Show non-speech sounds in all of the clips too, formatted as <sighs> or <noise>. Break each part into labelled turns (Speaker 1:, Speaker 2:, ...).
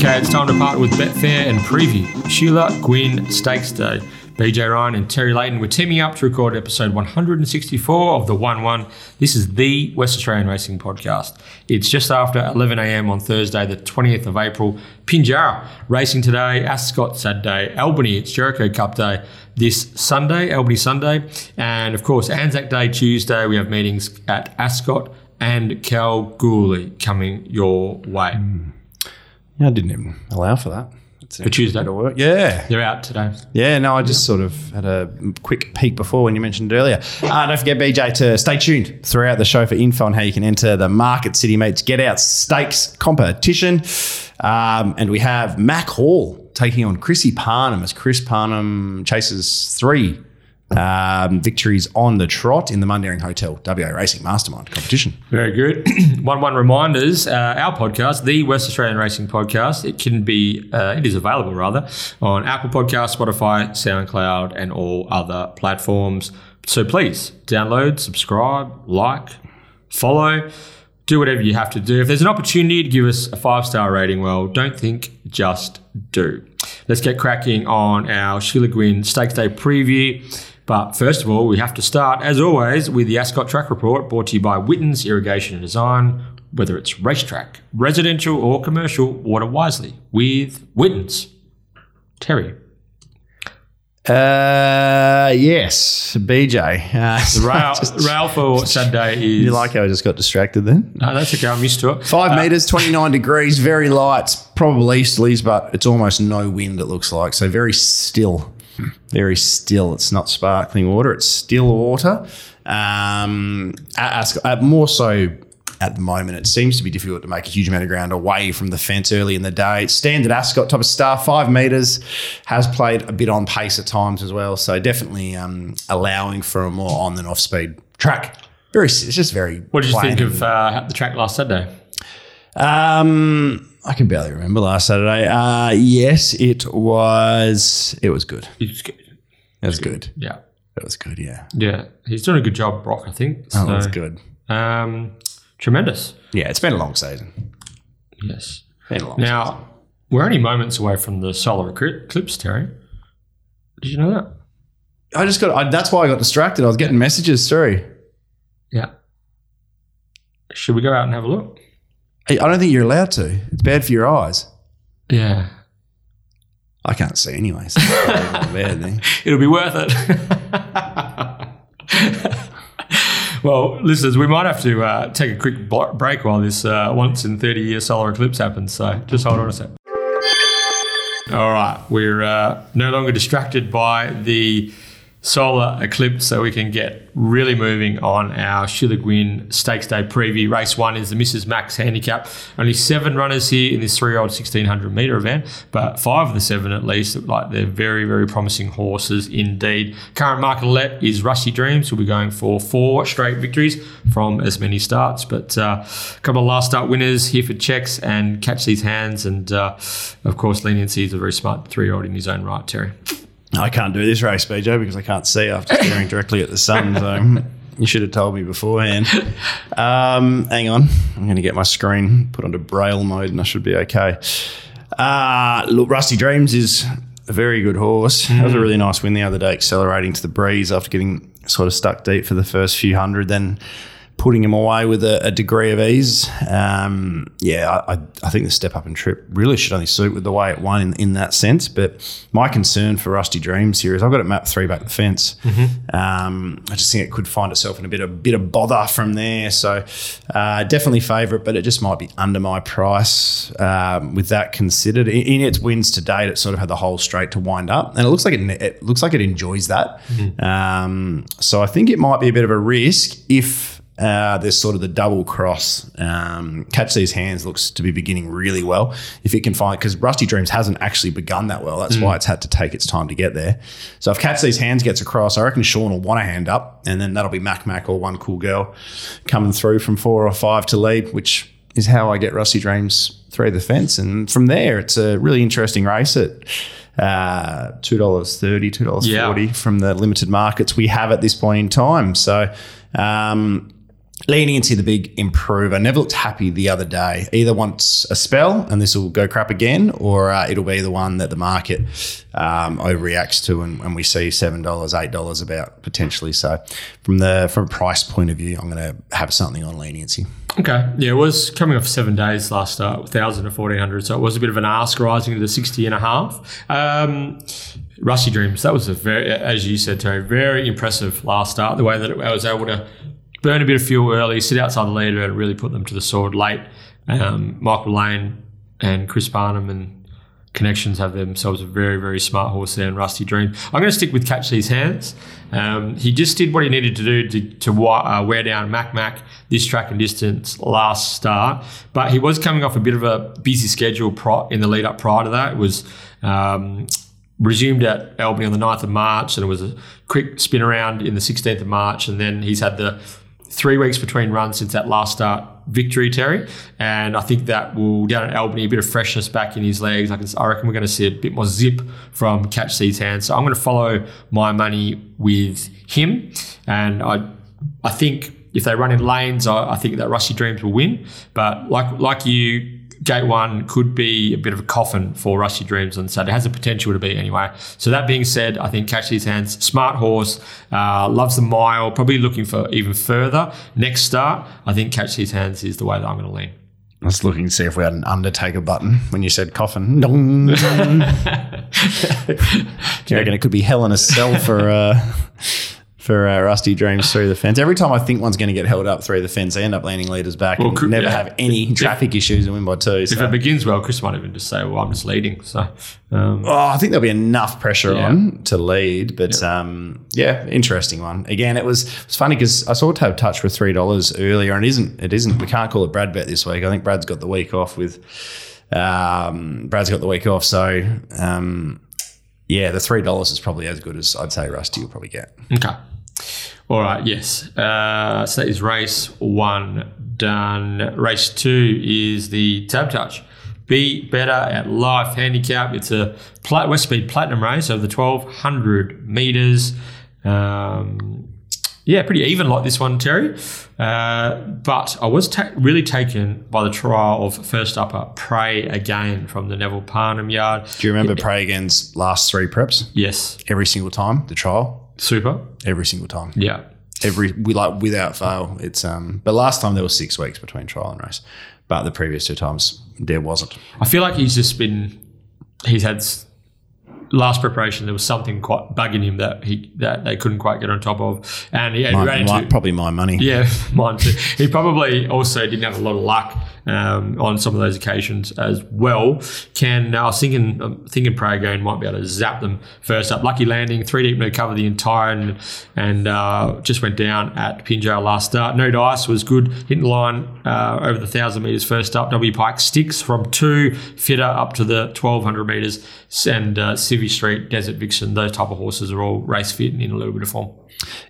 Speaker 1: Okay, it's time to partner with Betfair and preview Sheila Gwynne Stakes Day. BJ Ryan and Terry Leighton were teaming up to record episode 164 of the 1 1. This is the West Australian Racing Podcast. It's just after 11am on Thursday, the 20th of April. Pinjarra racing today, Ascot Saturday, Albany, it's Jericho Cup Day this Sunday, Albany Sunday. And of course, Anzac Day Tuesday, we have meetings at Ascot and Kalgoorlie coming your way. Hmm.
Speaker 2: Yeah, I didn't even allow for that.
Speaker 1: For Tuesday.
Speaker 2: to work. Yeah.
Speaker 1: They're out today.
Speaker 2: Yeah, no, I just sort of had a quick peek before when you mentioned it earlier. Uh, don't forget, BJ, to stay tuned throughout the show for info on how you can enter the Market City Mates Get Out Stakes competition. Um, and we have Mac Hall taking on Chrissy Parnham as Chris Parnham chases three um, victories on the trot in the Mundaring Hotel WA Racing Mastermind competition.
Speaker 1: Very good. <clears throat> one one reminders: uh, our podcast, the West Australian Racing Podcast, it can be, uh, it is available rather on Apple Podcast, Spotify, SoundCloud, and all other platforms. So please download, subscribe, like, follow. Do whatever you have to do. If there's an opportunity to give us a five star rating, well, don't think, just do. Let's get cracking on our Sheila Gwynne Stakes Day preview. But first of all, we have to start, as always, with the Ascot Track Report brought to you by Witten's Irrigation and Design. Whether it's racetrack, residential, or commercial, water wisely with Witten's. Terry.
Speaker 2: Uh, yes, BJ. Uh,
Speaker 1: The <laughs> rail, rail for Saturday <laughs> is.
Speaker 2: you like how I just got distracted then?
Speaker 1: No, that's okay. I'm used to it.
Speaker 2: Five meters, 29 degrees, very light, probably easterlies, but it's almost no wind, it looks like. So very still. Very still. It's not sparkling water, it's still water. Um, at Ascot, uh, more so at the moment, it seems to be difficult to make a huge amount of ground away from the fence early in the day. Standard Ascot, top of star, five metres, has played a bit on pace at times as well. So definitely um, allowing for a more on than off speed track. Very, it's just very.
Speaker 1: What did you think of uh, the track last Saturday?
Speaker 2: um, I can barely remember last Saturday. Uh, yes, it was. It was good.
Speaker 1: It's good.
Speaker 2: It was good.
Speaker 1: Yeah.
Speaker 2: It was good. Yeah.
Speaker 1: Yeah. He's doing a good job, Brock, I think.
Speaker 2: Oh,
Speaker 1: So,
Speaker 2: it was good.
Speaker 1: Um, tremendous.
Speaker 2: Yeah, it's been a long season.
Speaker 1: Yes.
Speaker 2: Been a long.
Speaker 1: Now, we're only moments away from the solar eclipse, Terry. Did you know that?
Speaker 2: I just got. I, that's why I got distracted. I was getting messages. Sorry.
Speaker 1: Yeah. Should we go out and have a look?
Speaker 2: I don't think you're allowed to. It's bad for your eyes.
Speaker 1: Yeah.
Speaker 2: I can't see anyway. So it's probably not a bad thing. <laughs>
Speaker 1: It'll be worth it. well, listeners, we might have to uh, take a quick break while this uh, once in 30 year solar eclipse happens. So just hold on a sec. All right. We're uh, no longer distracted by the solar eclipse, so we can get really moving on our Sheila Gwynne Stakes Day preview. Race one is the Mrs. Max Handicap. Only seven runners here in this three year old 1600 metre event, but five of the seven at least look like they're very, very promising horses indeed. Current market let is Rusty Dreams, who'll be going for four straight victories from as many starts, but uh, a couple of last start winners here for checks and catch these hands, and uh, of course, leniency is a very smart three year old in his own right, Terry.
Speaker 2: I can't do this race, BJ, because I can't see after staring <coughs> directly at the sun. So you should have told me beforehand. Um, hang on, I'm going to get my screen put onto braille mode, and I should be okay. Uh, look, Rusty Dreams is a very good horse. That was a really nice win the other day, accelerating to the breeze after getting sort of stuck deep for the first few hundred, then putting him away with a, a degree of ease. Um, yeah, I, I- think the step up and trip really should only suit with the way it won in, in that sense. But my concern for Rusty Dreams here is I've got it mapped three back the fence. Um, I just think it could find itself in a bit of bit of bother from there. So uh, definitely favourite, but it just might be under my price um, with that considered. In, in its wins to date, it sort of had the whole straight to wind up, and it looks like it, it looks like it enjoys that. Um, so I think it might be a bit of a risk if uh, there's sort of the double cross. Um, Catch These Hands looks to be beginning really well. If it can find, because Rusty Dreams hasn't actually begun that well. That's why it's had to take its time to get there. So if Catch These Hands gets across, I reckon Sean will want a hand up, and then that'll be Mac Mac or one cool girl coming through from four or five to lead, which is how I get Rusty Dreams through the fence. And from there, it's a really interesting race at uh, $2.30, $2.40
Speaker 1: Yeah.
Speaker 2: from the limited markets we have at this point in time. So, um, Leniency, the big improver, never looked happy the other day. Either wants a spell and this will go crap again, or uh, it'll be the one that the market um, overreacts to and, and we see seven dollars, eight dollars about potentially. So, from the from a price point of view, I'm going to have something on leniency.
Speaker 1: Okay. Yeah, it was coming off seven days last start, 1,000 to 1,400. So it was a bit of an ask rising to the 60 and a half. Um, Rusty Dreams, that was a very, as you said, Terry, very impressive last start. The way that I was able to burn a bit of fuel early, sit outside the leader, and really put them to the sword late. Um, Michael Lane and Chris Parnham and Connections have themselves a very, very smart horse there in Rusty Dream. I'm going to stick with Catch These Hands. Um, he just did what he needed to do to, to uh, wear down Mac Mac this track and distance last start, but he was coming off a bit of a busy schedule in the lead up prior to that. It was um, resumed at Albany on the 9th of March, and it was a quick spin around in the 16th of March, and then he's had the three weeks between runs since that last start victory, Terry. And I think that will, down at Albany, a bit of freshness back in his legs. I, can, I reckon we're going to see a bit more zip from Catch These Hands. So I'm going to follow my money with him. And I, I think if they run in lanes, I, I think that Rusty Dreams will win. But like, like you, Gate One could be a bit of a coffin for Rusty Dreams on Saturday. It has the potential to be anyway. So that being said, I think Catch These Hands, smart horse, uh, loves the mile, probably looking for even further. Next start, I think Catch These Hands is the way that I'm going to lean.
Speaker 2: I was looking to see if we had an Undertaker button when you said coffin. <laughs> <laughs> Do you reckon it could be Hell in a Cell for uh, for uh, Rusty Dreams through the fence. Every time I think one's going to get held up through the fence, they end up landing leaders back well, and could, never yeah. have any traffic if, issues and win by two.
Speaker 1: So. If it begins well, Chris might even just say, "Well, I'm just leading." So,
Speaker 2: um, oh, I think there'll be enough pressure yeah. on to lead. But yeah. Um, yeah, interesting one. Again, it was it's funny because I saw Tab Touch for three dollars earlier, and it isn't it isn't we can't call it Brad bet this week. I think Brad's got the week off with. Um, Brad's got the week off, so um, yeah, the three dollars is probably as good as I'd say Rusty will probably get.
Speaker 1: Okay. All right, yes. Uh, so that is race one done. Race two is the Tab Touch. Be better at life handicap. It's a plat- West Speed Platinum race over the 1200 meters. Um, yeah, pretty even like this one, Terry. Uh, but I was ta- really taken by the trial of first upper Pray Again from the Neville Parnham yard.
Speaker 2: Do you remember it, Pray Again's last three preps?
Speaker 1: Yes.
Speaker 2: Every single time, the trial?
Speaker 1: Super.
Speaker 2: Every single time.
Speaker 1: Yeah.
Speaker 2: Every we like without fail. It's um but last time there was six weeks between trial and race. But the previous two times there wasn't.
Speaker 1: I feel like he's just been he's had last preparation there was something quite bugging him that he that they couldn't quite get on top of, and yeah,
Speaker 2: my, my, probably my money.
Speaker 1: Yeah, <laughs> mine too. He probably also didn't have a lot of luck um, on some of those occasions as well. Can I was thinking um, thinking Pray Again might be able to zap them first up. Lucky landing, three deep no cover the entire and and uh, just went down at Pinjo last start. No dice was good, hitting line uh, over the thousand meters first up. W Pike sticks from two fitter up to the twelve hundred meters and uh, Street, Desert Vixen. Those type of horses are all race fit and in a little bit of form.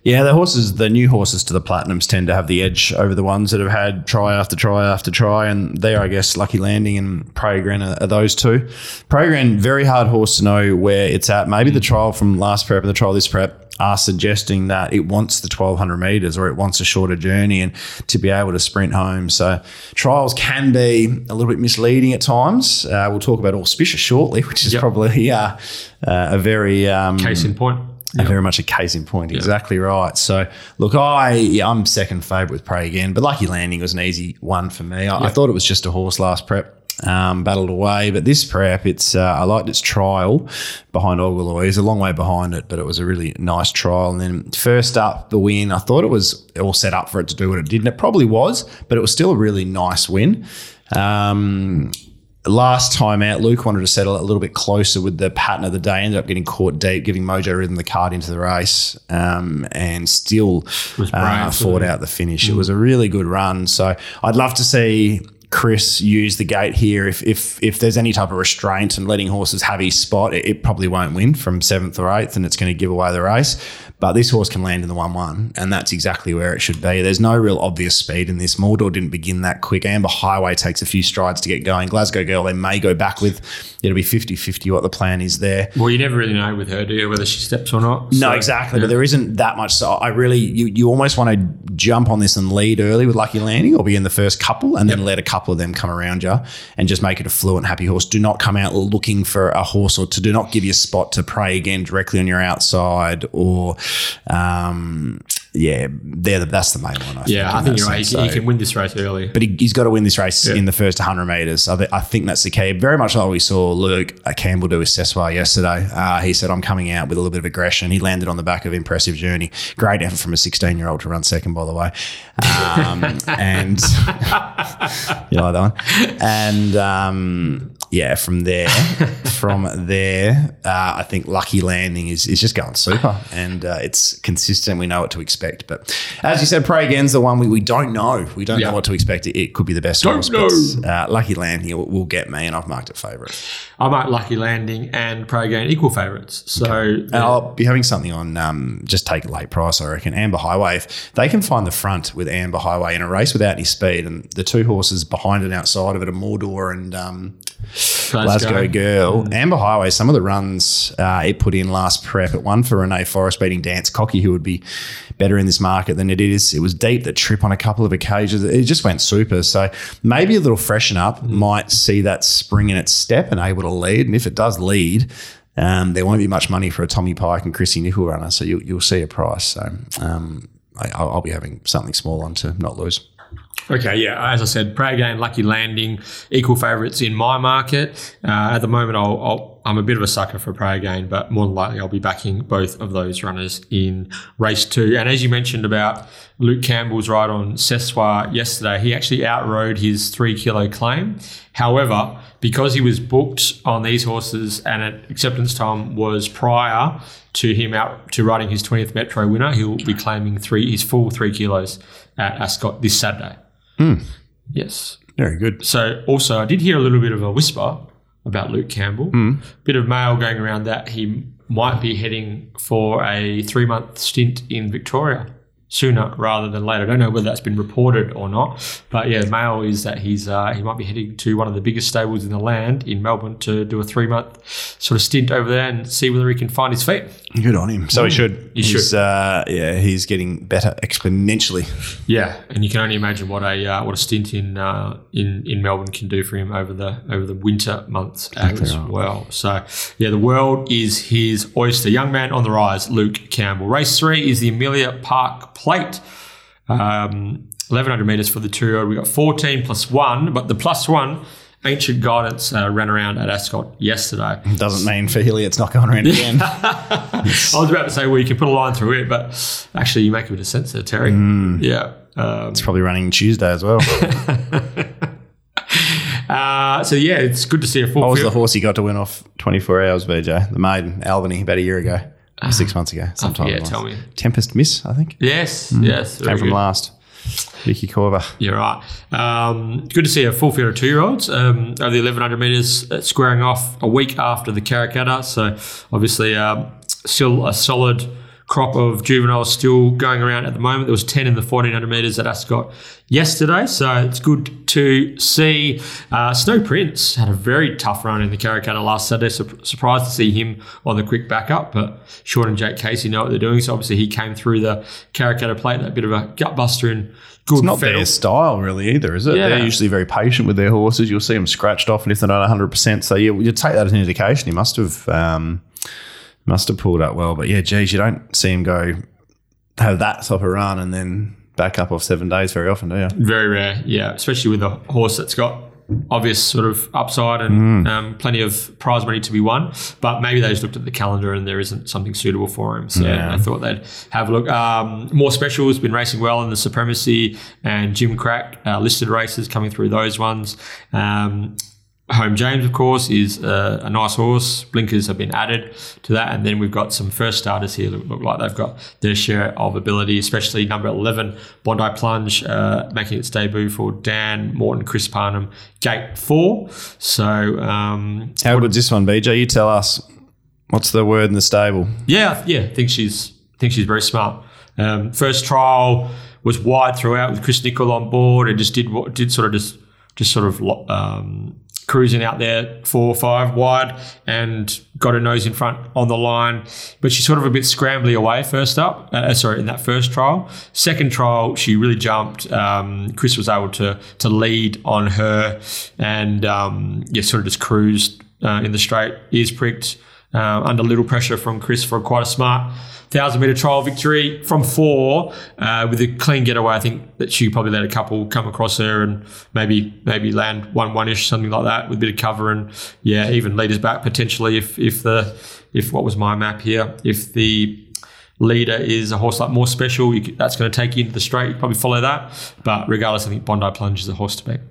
Speaker 2: Yeah, the horses, the new horses to the platinums tend to have the edge over the ones that have had try after try after try, and there, I guess, Lucky Landing and Program are, are those two. Program, very hard horse to know where it's at. Maybe the trial from last prep and the trial this prep are suggesting that it wants the 1200 meters or it wants a shorter journey and to be able to sprint home. So trials can be a little bit misleading at times. Uh, we'll talk about auspicious shortly, <laughs> which is yep. probably uh, uh, a very um,
Speaker 1: case in point.
Speaker 2: Yep. Very much a case in point. Yep. Exactly right. So, look, I yeah, I'm second favourite with Pray Again, but Lucky Landing was an easy one for me. I. I thought it was just a horse last prep. Um, battled away, but this prep, it's uh, I liked its trial behind Ogaloy. He's a long way behind it, but it was a really nice trial. And then first up, the win. I thought it was all set up for it to do what it did, and it probably was, but it was still a really nice win. Um, last time out, Luke wanted to settle a little bit closer with the pattern of the day. Ended up getting caught deep, giving Mojo Rhythm the card into the race, um, and still uh, fought out the finish. Mm. It was a really good run. So I'd love to see. Chris use the gate here. If if if there's any type of restraint and letting horses have his spot, it, it probably won't win from seventh or eighth, and it's going to give away the race. But this horse can land in the 1 1, and that's exactly where it should be. There's no real obvious speed in this. Mordor didn't begin that quick. Amber Highway takes a few strides to get going. Glasgow Girl, they may go back with. It'll be 50 50 what the plan is there.
Speaker 1: Well, you never really know with her, do you, whether she steps or not?
Speaker 2: No, exactly.
Speaker 1: yeah.
Speaker 2: But there isn't that much. So I really, you, you almost want to jump on this and lead early with Lucky Landing or be in the first couple and then let a couple of them come around you and just make it a fluent, happy horse. Do not come out looking for a horse or to do not give your spot to Pray Again directly on your outside or, um, yeah, they're the, that's the main one. I
Speaker 1: Yeah,
Speaker 2: think,
Speaker 1: I think you're right. He,
Speaker 2: So-
Speaker 1: can win this race early.
Speaker 2: but he, he's got to win this race
Speaker 1: Yeah.
Speaker 2: in the first 100 metres. I, th- I think that's the key. Very much like we saw Luke uh, Campbell do with Sessoir yesterday. Uh, he said, I'm coming out with a little bit of aggression. He landed on the back of Impressive Journey. Great effort from a 16 year old to run second, by the way. Um, <laughs> and <laughs> you like that one? And um, yeah, from there, <laughs> from there, uh, I think Lucky Landing is, is just going super and uh, it's consistent. We know what to expect. But as you said, Pray Again's the one we, we don't know. We don't
Speaker 1: Yeah.
Speaker 2: know what to expect. It, it could be the best
Speaker 1: Don't
Speaker 2: horse,
Speaker 1: know.
Speaker 2: but uh, Lucky Landing will, will get me, and I've marked it favourite.
Speaker 1: I might Lucky Landing and Pray Again equal favourites. So
Speaker 2: And I'll be having something on um, just take a late price, I reckon. Amber Highway, if they can find the front with Amber Highway in a race without any speed, and the two horses behind and outside of it are Mordor and um, Glasgow Girl. Amber Highway, some of the runs uh, it put in last prep, it won for Renee Forrest beating Dance Cocky, who would be better in this market than it is. It was deep, the trip on a couple of occasions. It just went super. So maybe a little freshen up might see that spring in its step and able to lead. And if it does lead, um, there won't be much money for a Tommy Pike and Chrissy Nickel runner. So you'll, you'll see a price. So um, I, I'll, I'll be having something small on to not lose.
Speaker 1: Okay, yeah. As I said, Pray Again, Lucky Landing, equal favourites in my market. Uh, at the moment, I'll, I'm a bit of a sucker for Pray Again, but more than likely, I'll be backing both of those runners in race two. And as you mentioned about Luke Campbell's ride on Sessoir yesterday, he actually outrode his three kilo claim. However, because he was booked on these horses and at acceptance time was prior to him out to riding his 20th Metro winner, he'll be claiming three his full three kilos at Ascot this Saturday. Yes.
Speaker 2: Very good.
Speaker 1: So also, I did hear a little bit of a whisper about Luke Campbell. Bit of mail going around that he might be heading for a three month stint in Victoria sooner rather than later. I don't know whether that's been reported or not, but yeah, mail is that he's uh, he might be heading to one of the biggest stables in the land in Melbourne to do a three month sort of stint over there and see whether he can find his feet.
Speaker 2: Good on him. So he should.
Speaker 1: He
Speaker 2: he's,
Speaker 1: should.
Speaker 2: Uh, yeah, he's getting better exponentially.
Speaker 1: Yeah, and you can only imagine what a uh, what a stint in uh, in in Melbourne can do for him over the over the winter months as well. So yeah, the world is his oyster. Young man on the rise, Luke Campbell. Race three is the Amelia Park Plate. Um, 1100 meters for the two year old. We got 14 plus one, but the plus one. Ancient guidance uh, ran around at Ascot yesterday. <laughs>
Speaker 2: Doesn't mean for Hilly it's not going around again. <laughs>
Speaker 1: I was about to say, well, you can put a line through it, but actually, you make a bit of sense there, Terry. Yeah. Um,
Speaker 2: it's probably running Tuesday as well. <laughs>
Speaker 1: Uh, so yeah, it's good to see a full
Speaker 2: What was the horse he got to win off 24 hours, BJ? The maiden, Albany, about a year ago. Six months ago. Sometime
Speaker 1: yeah, tell me.
Speaker 2: Tempest Miss, I think.
Speaker 1: Yes, yes,
Speaker 2: Came from
Speaker 1: good.
Speaker 2: last. Vicky Corber.
Speaker 1: You're right. Um, good to see a full field of two-year-olds um, over the 1100 metres, uh, squaring off a week after the Karrakatta. So obviously, um, still a solid crop of juveniles still going around at the moment. There was 10 in the 1400 metres at Ascot yesterday, so it's good to see. Uh, Snow Prince had a very tough run in the Karrakatta last Saturday. Sur- surprised to see him on the quick backup, but Sean and Jake Casey know what they're doing. So obviously he came through the Karrakatta plate, that bit of a gut buster and good It's
Speaker 2: Not
Speaker 1: fettle.
Speaker 2: their style, really, either, is it?
Speaker 1: Yeah.
Speaker 2: They're usually very patient with their horses. You'll see them scratched off, and if they're not 100%, so yeah, you take that as an indication. He must have um, must have pulled up well. But yeah, geez, you don't see him go have that type of run and then back up off seven days very often, do you?
Speaker 1: Very rare, yeah. Especially with a horse that's got obvious sort of upside and um, plenty of prize money to be won. But maybe they just looked at the calendar and there isn't something suitable for him. So
Speaker 2: Yeah.
Speaker 1: I thought they'd have a look. Um, more specials, been racing well in the Supremacy and Gimcrack uh, listed races coming through those ones. Um, Home James, of course, is uh, a nice horse. Blinkers have been added to that. And then we've got some first starters here that look like they've got their share of ability, especially number 11, Bondi Plunge, uh, making its debut for Dan Morton, Chris Parnham, gate four. So, um,
Speaker 2: How good's this one, BJ? You tell us. What's the word in the stable?
Speaker 1: yeah, yeah, I think she's think she's very smart. Um, first trial was wide throughout with Chris Nicol on board and just did what did sort of just just sort of um, cruising out there four or five wide and got her nose in front on the line. But she's sort of a bit scrambly away first up. Uh, sorry, in that first trial. Second trial, she really jumped. Um, Chris was able to to lead on her and um, yeah, sort of just cruised uh, in the straight, ears pricked. Uh, under little pressure from Chris for quite a smart thousand meter trial victory from four uh, with a clean getaway. I think that she probably let a couple come across her and maybe maybe land one one ish something like that with a bit of cover and yeah even leaders back potentially if if the if what was my map here if the leader is a horse like more special you, that's going to take you into the straight you probably follow that but regardless I think Bondi Plunge is a horse to beat.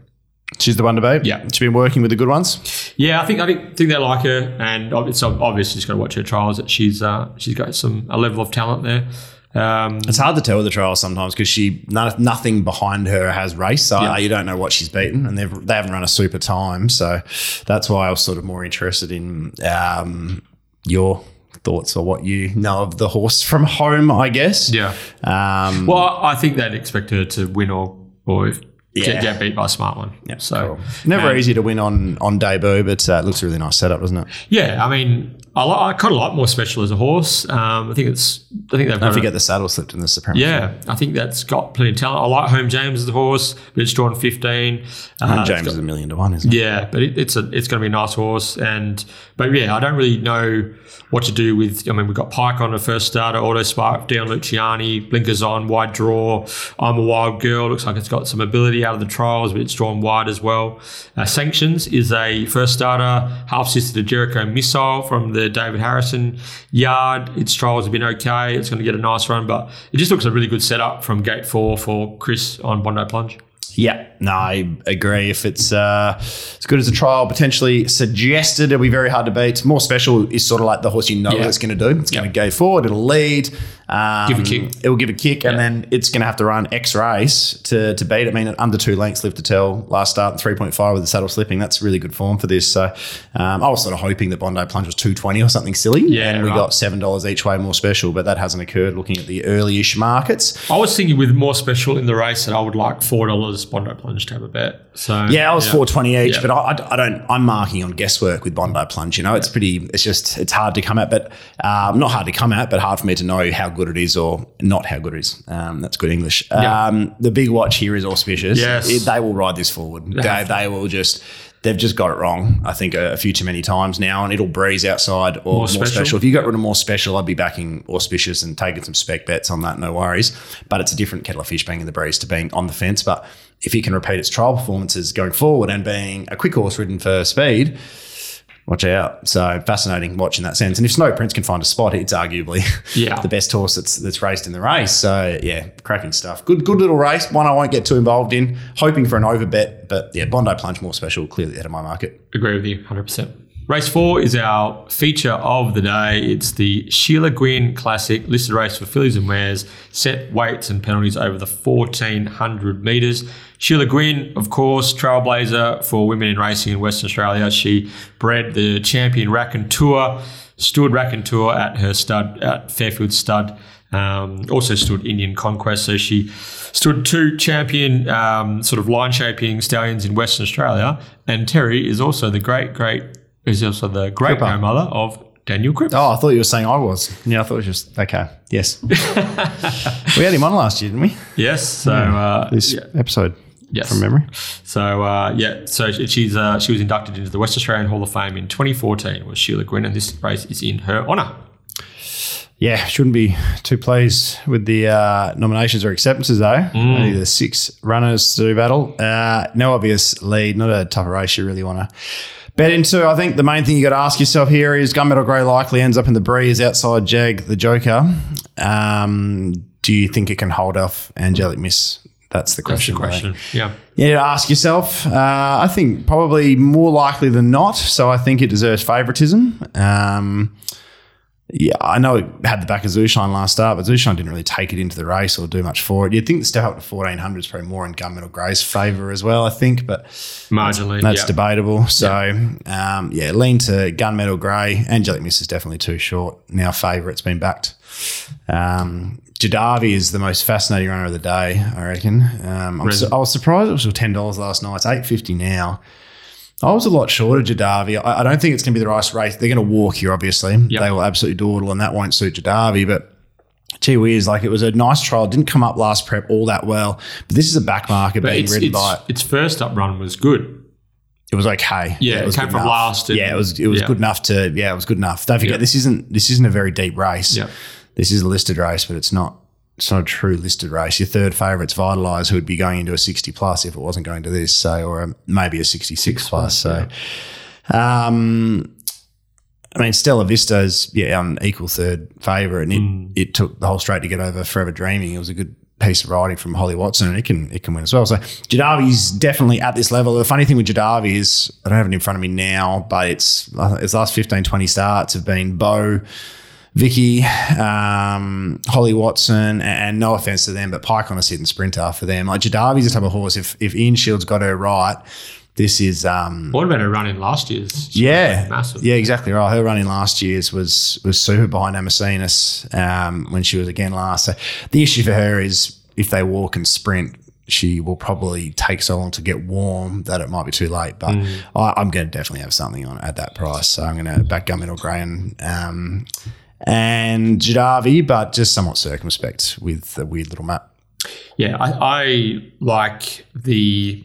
Speaker 2: She's the one to.
Speaker 1: Yeah.
Speaker 2: She's been working with the good ones.
Speaker 1: Yeah, I think I think, think they like her, and it's obviously just got to watch her trials. That she's uh, she's got some a level of talent there. Um,
Speaker 2: it's hard to tell with the trials sometimes because she nothing behind her has race, so yeah. you don't know what she's beaten, and they've they haven't run a super time, so that's why I was sort of more interested in um, your thoughts or what you know of the horse from home, I guess.
Speaker 1: Yeah. Um, well, I think they'd expect her to win or or yeah. get, get, beat by a smart one.
Speaker 2: Yeah, so cool. never um, easy to win on on debut, but uh, it looks a really nice setup, doesn't it?
Speaker 1: Yeah, I mean, I, like, I kind of like more special as a horse. Um, I think it's. I think they've.
Speaker 2: Don't forget a, the saddle slipped in the supremacy.
Speaker 1: Yeah, I think that's got plenty of talent. I like Home James as a horse, but it's drawn fifteen.
Speaker 2: Home uh, James got, is a million to one, isn't
Speaker 1: it? Yeah, but it, it's a it's going to be a nice horse, and but yeah, I don't really know what to do with. I mean, we've got Pike on the first starter, Auto Spark, Dion Luciani, blinkers on, wide draw. I'm a wild girl. Looks like it's got some ability out of the trials, but it's drawn wide as well. Uh, Sanctions is a first starter, half sister to Jericho Missile from the David Harrison yard. Its trials have been okay. It's going to get a nice run, but it just looks a really good setup from gate four for Chris on Bondi Plunge.
Speaker 2: Yeah, no, I agree. If it's uh, as good as a trial potentially suggested, it'll be very hard to beat. More special is sort of like the horse you know yeah. it's going to do. It's going to go forward, it'll lead, um,
Speaker 1: give a kick.
Speaker 2: It will give a kick, yeah. and then it's going to have to run X race to, to beat. It. I mean, under two lengths, live to tell. Last start, three point five with the saddle slipping. That's really good form for this. So um, I was sort of hoping that Bondi Plunge was two twenty or something silly.
Speaker 1: Yeah,
Speaker 2: and we right. got seven dollars each way more special, but that hasn't occurred. Looking at the early-ish markets,
Speaker 1: I was thinking with more special in the race that I would like four dollars Bondi Plunge to have a bet. So
Speaker 2: yeah, I was yeah. four twenty each, yeah. but I, I, don't. I'm marking on guesswork with Bondi Plunge. You know, it's pretty. It's just it's hard to come at, but um, not hard to come at, but hard for me to know how good it is or not how good it is. Um, that's good English. Yeah. Um, the big watch here is auspicious.
Speaker 1: Yes.
Speaker 2: It, they will ride this forward. They, they will just they've just got it wrong. I think a, few too many times now, and it'll breeze outside or more, more special. special. If you got rid of more special, I'd be backing auspicious and taking some spec bets on that. No worries. But it's a different kettle of fish being in the breeze to being on the fence. But if he can repeat its trial performances going forward and being a quick horse ridden for speed, watch out. So fascinating watching that sense. And if Snow Prince can find a spot, it's arguably <laughs>
Speaker 1: yeah.
Speaker 2: the best horse that's that's raced in the race. So yeah, cracking stuff. Good good little race. One I won't get too involved in. Hoping for an over bet, but yeah, Bondi Plunge more special. Clearly out of my market.
Speaker 1: Agree with you, hundred percent. Race four is our feature of the day. It's the Sheila Gwynne Classic listed race for fillies and mares, set weights and penalties over the 1400 metres. Sheila Gwynne, of course, trailblazer for women in racing in Western Australia. She bred the champion Rack and Raconteur, stood Raconteur at her stud, at Fairfield Stud. Um, also stood Indian Conquest. So she stood two champion um, sort of line shaping stallions in Western Australia. And Terry is also the great, great is also the great grandmother of Daniel Cripps.
Speaker 2: Oh, I thought you were saying I was. Yeah, I thought it was just okay. Yes, <laughs> we had him on last year, didn't we?
Speaker 1: Yes. So uh,
Speaker 2: this
Speaker 1: yeah.
Speaker 2: episode.
Speaker 1: Yes.
Speaker 2: From memory.
Speaker 1: So uh, yeah, so she's uh, she was inducted into the West Australian Hall of Fame in 2014. Was Sheila Gwynne, and this race is in her honour.
Speaker 2: Yeah, shouldn't be too pleased with the uh, nominations or acceptances though. Mm. Only the six runners to battle. Uh, no obvious lead. Not a tough race you really want to bet into. I think the main thing you got to ask yourself here is Gunmetal Grey likely ends up in the breeze outside Jag the Joker. Um, do you think it can hold off Angelic Miss? That's the question.
Speaker 1: That's the question. Yeah.
Speaker 2: Yeah, to ask yourself. Uh, I think probably more likely than not. So I think it deserves favouritism. Um, yeah, I know it had the back of Zushine last start, but Zushine didn't really take it into the race or do much for it. You'd think the step up to 1400 is probably more in Gunmetal Grey's favour as well, I think, but
Speaker 1: Marginally.
Speaker 2: that's
Speaker 1: yeah.
Speaker 2: debatable. So, um, yeah, lean to Gunmetal Grey. Angelic Miss is definitely too short. Now favourite's been backed. Um, Jadavi is the most fascinating runner of the day, I reckon. Um, I'm su- I was surprised it was ten dollars last night. It's eight fifty now. I was a lot shorter of Jadavi. I, I don't think it's going to be the right race. They're going to walk here, obviously. They will absolutely dawdle, and that won't suit Jadavi. But gee whiz, like it was a nice trial. Didn't come up last prep all that well. But this is a back market
Speaker 1: But
Speaker 2: being
Speaker 1: its,
Speaker 2: ridden
Speaker 1: its,
Speaker 2: by.
Speaker 1: its first up run was good.
Speaker 2: It was okay.
Speaker 1: Yeah, it
Speaker 2: was
Speaker 1: came from
Speaker 2: enough.
Speaker 1: last and-
Speaker 2: yeah, it was it was
Speaker 1: yeah.
Speaker 2: good enough to yeah, it was good enough. Don't forget
Speaker 1: Yeah.
Speaker 2: this isn't this isn't a very deep race.
Speaker 1: Yeah.
Speaker 2: This is a listed race, but it's not it's not a true listed race. Your third favourite's Vitalize, who would be going into a sixty plus if it wasn't going to this, so or a, maybe a sixty six plus. So, um, I mean, Stella Vista's yeah an equal third favourite, and it,
Speaker 1: Mm.
Speaker 2: it took the whole straight to get over Forever Dreaming. It was a good piece of riding from Holly Watson, and it can it can win as well. So Jadavi's definitely at this level. The funny thing with Jadavi is I don't have it in front of me now, but it's its last 15, 20 starts have been Bo. Vicky, um, Holly Watson, and no offense to them, but Pike on a sitting sprinter for them. Like Jadavi's the type of horse. If if Ian Shields got her right, this is um,
Speaker 1: What about her run in last year's?
Speaker 2: yeah,
Speaker 1: Massive.
Speaker 2: Yeah, exactly right. Her running last year's was was super behind Amacinas um, when she was again last. So the issue for her is if they walk and sprint, she will probably take so long to get warm that it might be too late. But I, I'm going to definitely have something on at that price. So I'm going to back Gunmetal Grey and um, and Jadavi, but just somewhat circumspect with the weird little map.
Speaker 1: Yeah, I, I like the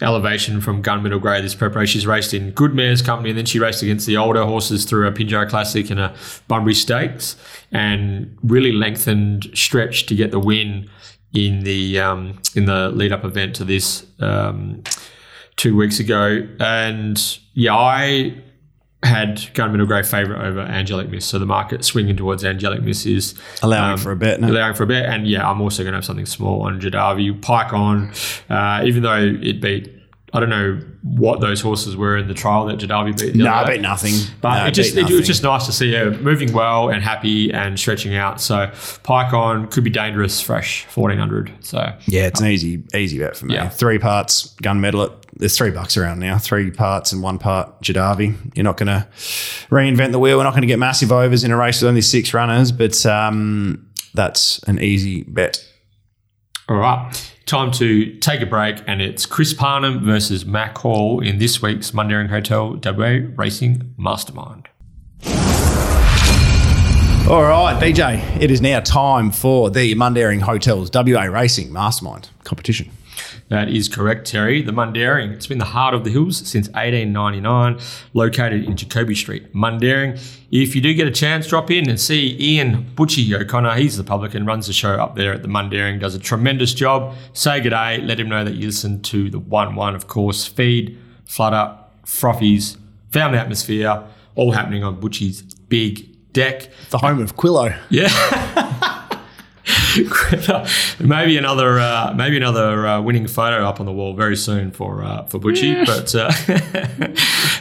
Speaker 1: elevation from Gunmetal Grey this preparation. She's raced in good mares company, and then she raced against the older horses through a Pinjo Classic and a Bunbury Stakes, and really lengthened stretch to get the win in the um, in the lead up event to this um, two weeks ago. And yeah, I had Gunmetal Grey favourite over Angelic Miss, so the market swinging towards Angelic Miss is
Speaker 2: Allowing
Speaker 1: um,
Speaker 2: for a bet. No?
Speaker 1: allowing for a bet. And yeah, I'm also going to have something small on Jadavi. Pike on, uh, even though it beat, I don't know what those horses were in the trial that Jadavi beat.
Speaker 2: No, I
Speaker 1: day.
Speaker 2: beat nothing.
Speaker 1: But
Speaker 2: No,
Speaker 1: it just
Speaker 2: beat
Speaker 1: it, was just nice to see her moving well and happy and stretching out. So Pike on could be dangerous, fresh, 1400. So
Speaker 2: Yeah, it's an easy, easy bet for me.
Speaker 1: Yeah.
Speaker 2: Three parts gunmetal. It. There's three bucks around now. Three parts and one part Jadavi. You're not going to reinvent the wheel. We're not going to get massive overs in a race with only six runners, but um, that's an easy bet.
Speaker 1: All right. Time to take a break, and it's Chris Parnham versus Mac Hall in this week's Mundaring Hotel WA Racing Mastermind.
Speaker 2: All right, BJ. It is now time for the Mundaring Hotels WA Racing Mastermind competition.
Speaker 1: That is correct, Terry. The Mundaring. It's been the heart of the hills since 1899, located in Jacoby Street, Mundaring. If you do get a chance, drop in and see Ian Butchie O'Connor. He's the publican, runs the show up there at the Mundaring, does a tremendous job. Say good day, let him know that you listen to the 1 1, of course. Feed, flutter, frothies, family atmosphere, all happening on Butchie's big deck.
Speaker 2: The home of Quillo.
Speaker 1: Yeah. <laughs> <laughs> maybe another uh, maybe another uh, winning photo up on the wall very soon for uh, for Butchie. But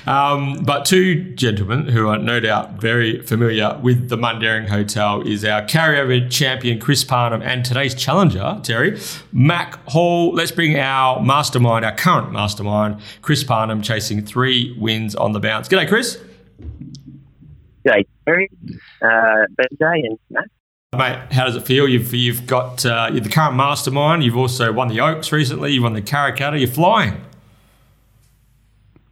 Speaker 1: uh, <laughs> um, but two gentlemen who are no doubt very familiar with the Mundaring Hotel is our carryover champion Chris Parnham and today's challenger Terry Mac Hall. Let's bring our mastermind, our current mastermind, Chris Parnham, chasing three wins on the bounce. G'day, Chris.
Speaker 3: G'day, Terry, uh, BJ, and Matt.
Speaker 1: Mate, how does it feel? You've you've got uh, you're the current mastermind. You've also won the Oaks recently. You've won the Karrakatta. You're flying.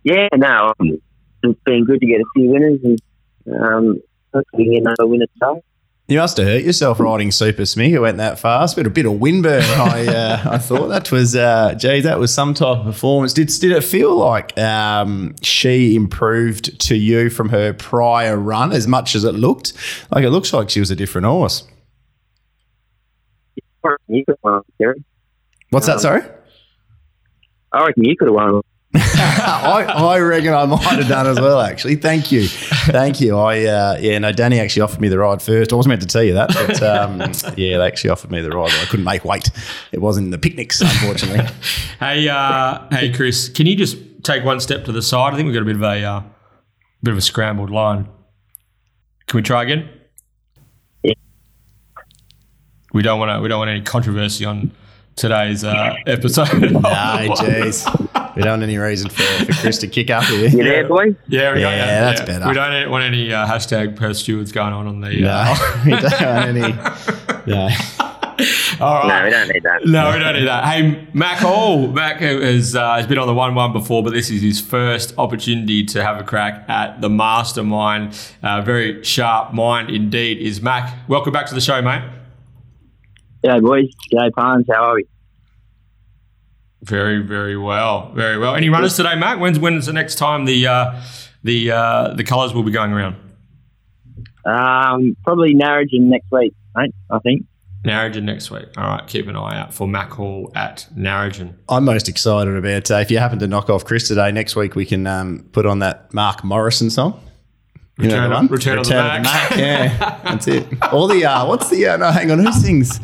Speaker 3: Yeah, no, um, it's been good to get a few winners and um, hopefully get another winner today.
Speaker 2: You must have hurt yourself riding Super Smig. It went that fast, but a bit of windburn. I uh, <laughs> I thought that was, uh, gee, that was some type of performance. Did did it feel like um, she improved to you from her prior run as much as it looked? Like it looks like she was a different horse.
Speaker 3: I reckon you could have won, Terry.
Speaker 2: What's that?
Speaker 3: Um,
Speaker 2: Sorry.
Speaker 3: I reckon you could have won. <laughs>
Speaker 2: I, I, reckon I might have done as well, actually. Thank you. Thank you. I, uh, yeah, no, Danny actually offered me the ride first. I was meant to tell you that, but um, <laughs> yeah, they actually offered me the ride. I couldn't make weight. It wasn't in the picnics, unfortunately. <laughs>
Speaker 1: hey, uh, hey, Chris, can you just take one step to the side? I think we've got a bit of a, uh, bit of a scrambled line. Can we try again? We don't want to, we don't want any controversy on today's uh, <laughs> episode. <laughs>
Speaker 2: No, <laughs> jeez. We don't want any reason for, for Chris to kick up here.
Speaker 3: You there, boys?
Speaker 1: Yeah, we got
Speaker 2: Yeah,
Speaker 1: that.
Speaker 2: that's better.
Speaker 1: We don't want any uh, hashtag per stewards going on on the.
Speaker 2: No,
Speaker 1: Uh,
Speaker 2: we don't want any. No.
Speaker 1: all
Speaker 3: No, we don't need that.
Speaker 1: No, we don't need that. Hey, Mac Hall. Mac has, uh, has been on the 1 1 before, but this is his first opportunity to have a crack at the mastermind. Uh, very sharp mind indeed is Mac. Welcome back to the show, mate.
Speaker 3: G'day, boys. G'day, Pines. How are we?
Speaker 1: Very, very well. Very well. Any runners today, Matt? When's, when's the next time the, uh, the, uh, the colours will be going around?
Speaker 3: Um, probably Narrogin next week, mate, I think.
Speaker 1: Narrogin next week. All right, keep an eye out for Mac Hall at Narrogin.
Speaker 2: I'm most excited about uh, if you happen to knock off Chris today, next week we can um, put on that Mark Morrison song. You know
Speaker 1: Return
Speaker 2: the
Speaker 1: of-
Speaker 2: one?
Speaker 1: Return of the Mack.
Speaker 2: Yeah, <laughs> that's it. All the, uh, what's the, uh, no, hang on, who sings?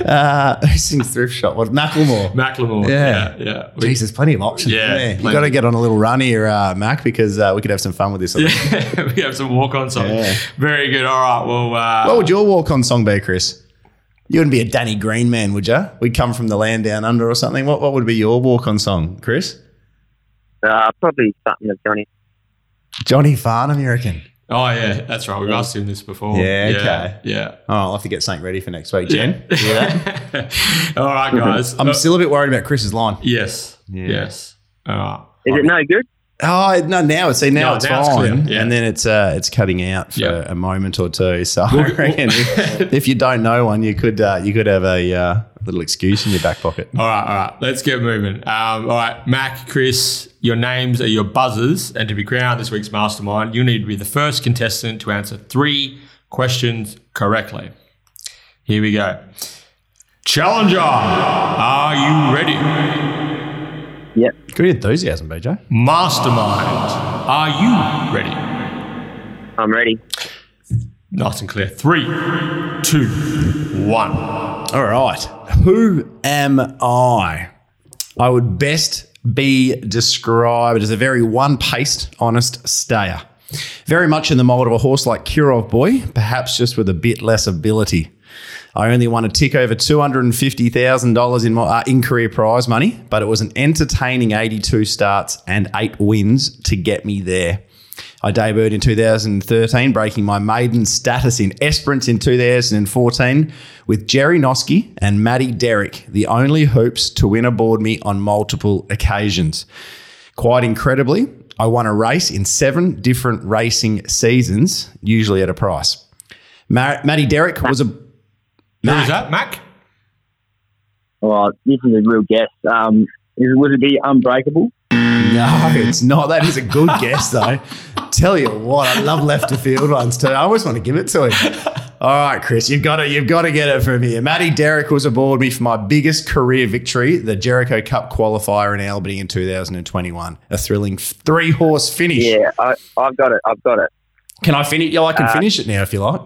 Speaker 2: Uh, who sings Thrift Shop? What, Macklemore?
Speaker 1: Macklemore.
Speaker 2: Yeah.
Speaker 1: Yeah. yeah. We-
Speaker 2: Jeez, plenty of options.
Speaker 1: Yeah,
Speaker 2: Yeah, you
Speaker 1: plenty.
Speaker 2: got to get on a little run here, uh, Mac, because uh, we could have some fun with this. I think. <laughs>
Speaker 1: we have some walk on songs.
Speaker 2: Yeah.
Speaker 1: Very good. All right. Well, uh,
Speaker 2: What would your walk-on song be, Chris? You wouldn't be a Danny Green man, would you? We'd come from the land down under or something. What What would be your walk-on song, Chris?
Speaker 3: Uh, probably something of Johnny.
Speaker 2: Johnny Farnham, you reckon?
Speaker 1: oh, yeah. That's right. We've asked him this before.
Speaker 2: Yeah,
Speaker 1: Yeah.
Speaker 2: okay.
Speaker 1: Yeah.
Speaker 2: Oh, I'll have to get something ready for next week, Jen. You hear that? <laughs>
Speaker 1: All right, guys.
Speaker 2: I'm still a bit worried about Chris's line.
Speaker 1: yes.
Speaker 2: Yeah.
Speaker 1: Yes. All right.
Speaker 3: Is it no good?
Speaker 2: Oh no! Now it's see now
Speaker 1: No,
Speaker 2: it's
Speaker 1: now it's
Speaker 2: fine,
Speaker 1: clear, yeah.
Speaker 2: and then it's uh, it's cutting out for a moment or two. So <laughs> I reckon if, <laughs> if you don't know one, you could uh, you could have a uh, little excuse in your back pocket.
Speaker 1: All right, all right. Let's get moving. Um, all right, Mac, Chris, your names are your buzzers, and to be crowned this week's mastermind, you need to be the first contestant to answer three questions correctly. Here we go. Challenger, are you ready?
Speaker 3: Yep.
Speaker 2: Good enthusiasm, BJ.
Speaker 1: Mastermind, are you ready?
Speaker 3: I'm ready.
Speaker 1: Nice and clear. Three, two, one.
Speaker 2: All right. Who am I? I would best be described as a very one paced, honest stayer. Very much in the mold of a horse like Kirov Boy, perhaps just with a bit less ability. I only won a tick over $250,000 in, uh, in career prize money, but it was an entertaining 82 starts and eight wins to get me there. I debuted in 2013, breaking my maiden status in Esperance in 2014 with Jerry Noski and Matty Derrick, the only hoops to win aboard me on multiple occasions. Quite incredibly, I won a race in seven different racing seasons, usually at a price. Ma- Matty Derrick was a.
Speaker 1: Who
Speaker 2: Mac.
Speaker 1: is that, Mac?
Speaker 3: Well, this is a real guess. Um, is, would it be Unbreakable?
Speaker 2: No, it's not. That is a good <laughs> guess, though. Tell you what, I love left to field ones too. I always want to give it to him. All right, Chris, you've got to you've got to get it from here. Matty Derrick was aboard me for my biggest career victory, the Jericho Cup qualifier in Albany in 2021. A thrilling three horse finish.
Speaker 3: Yeah, I, I've got it. I've got it.
Speaker 2: Can I finish? Yeah, I can
Speaker 3: Uh,
Speaker 2: finish it now if you like.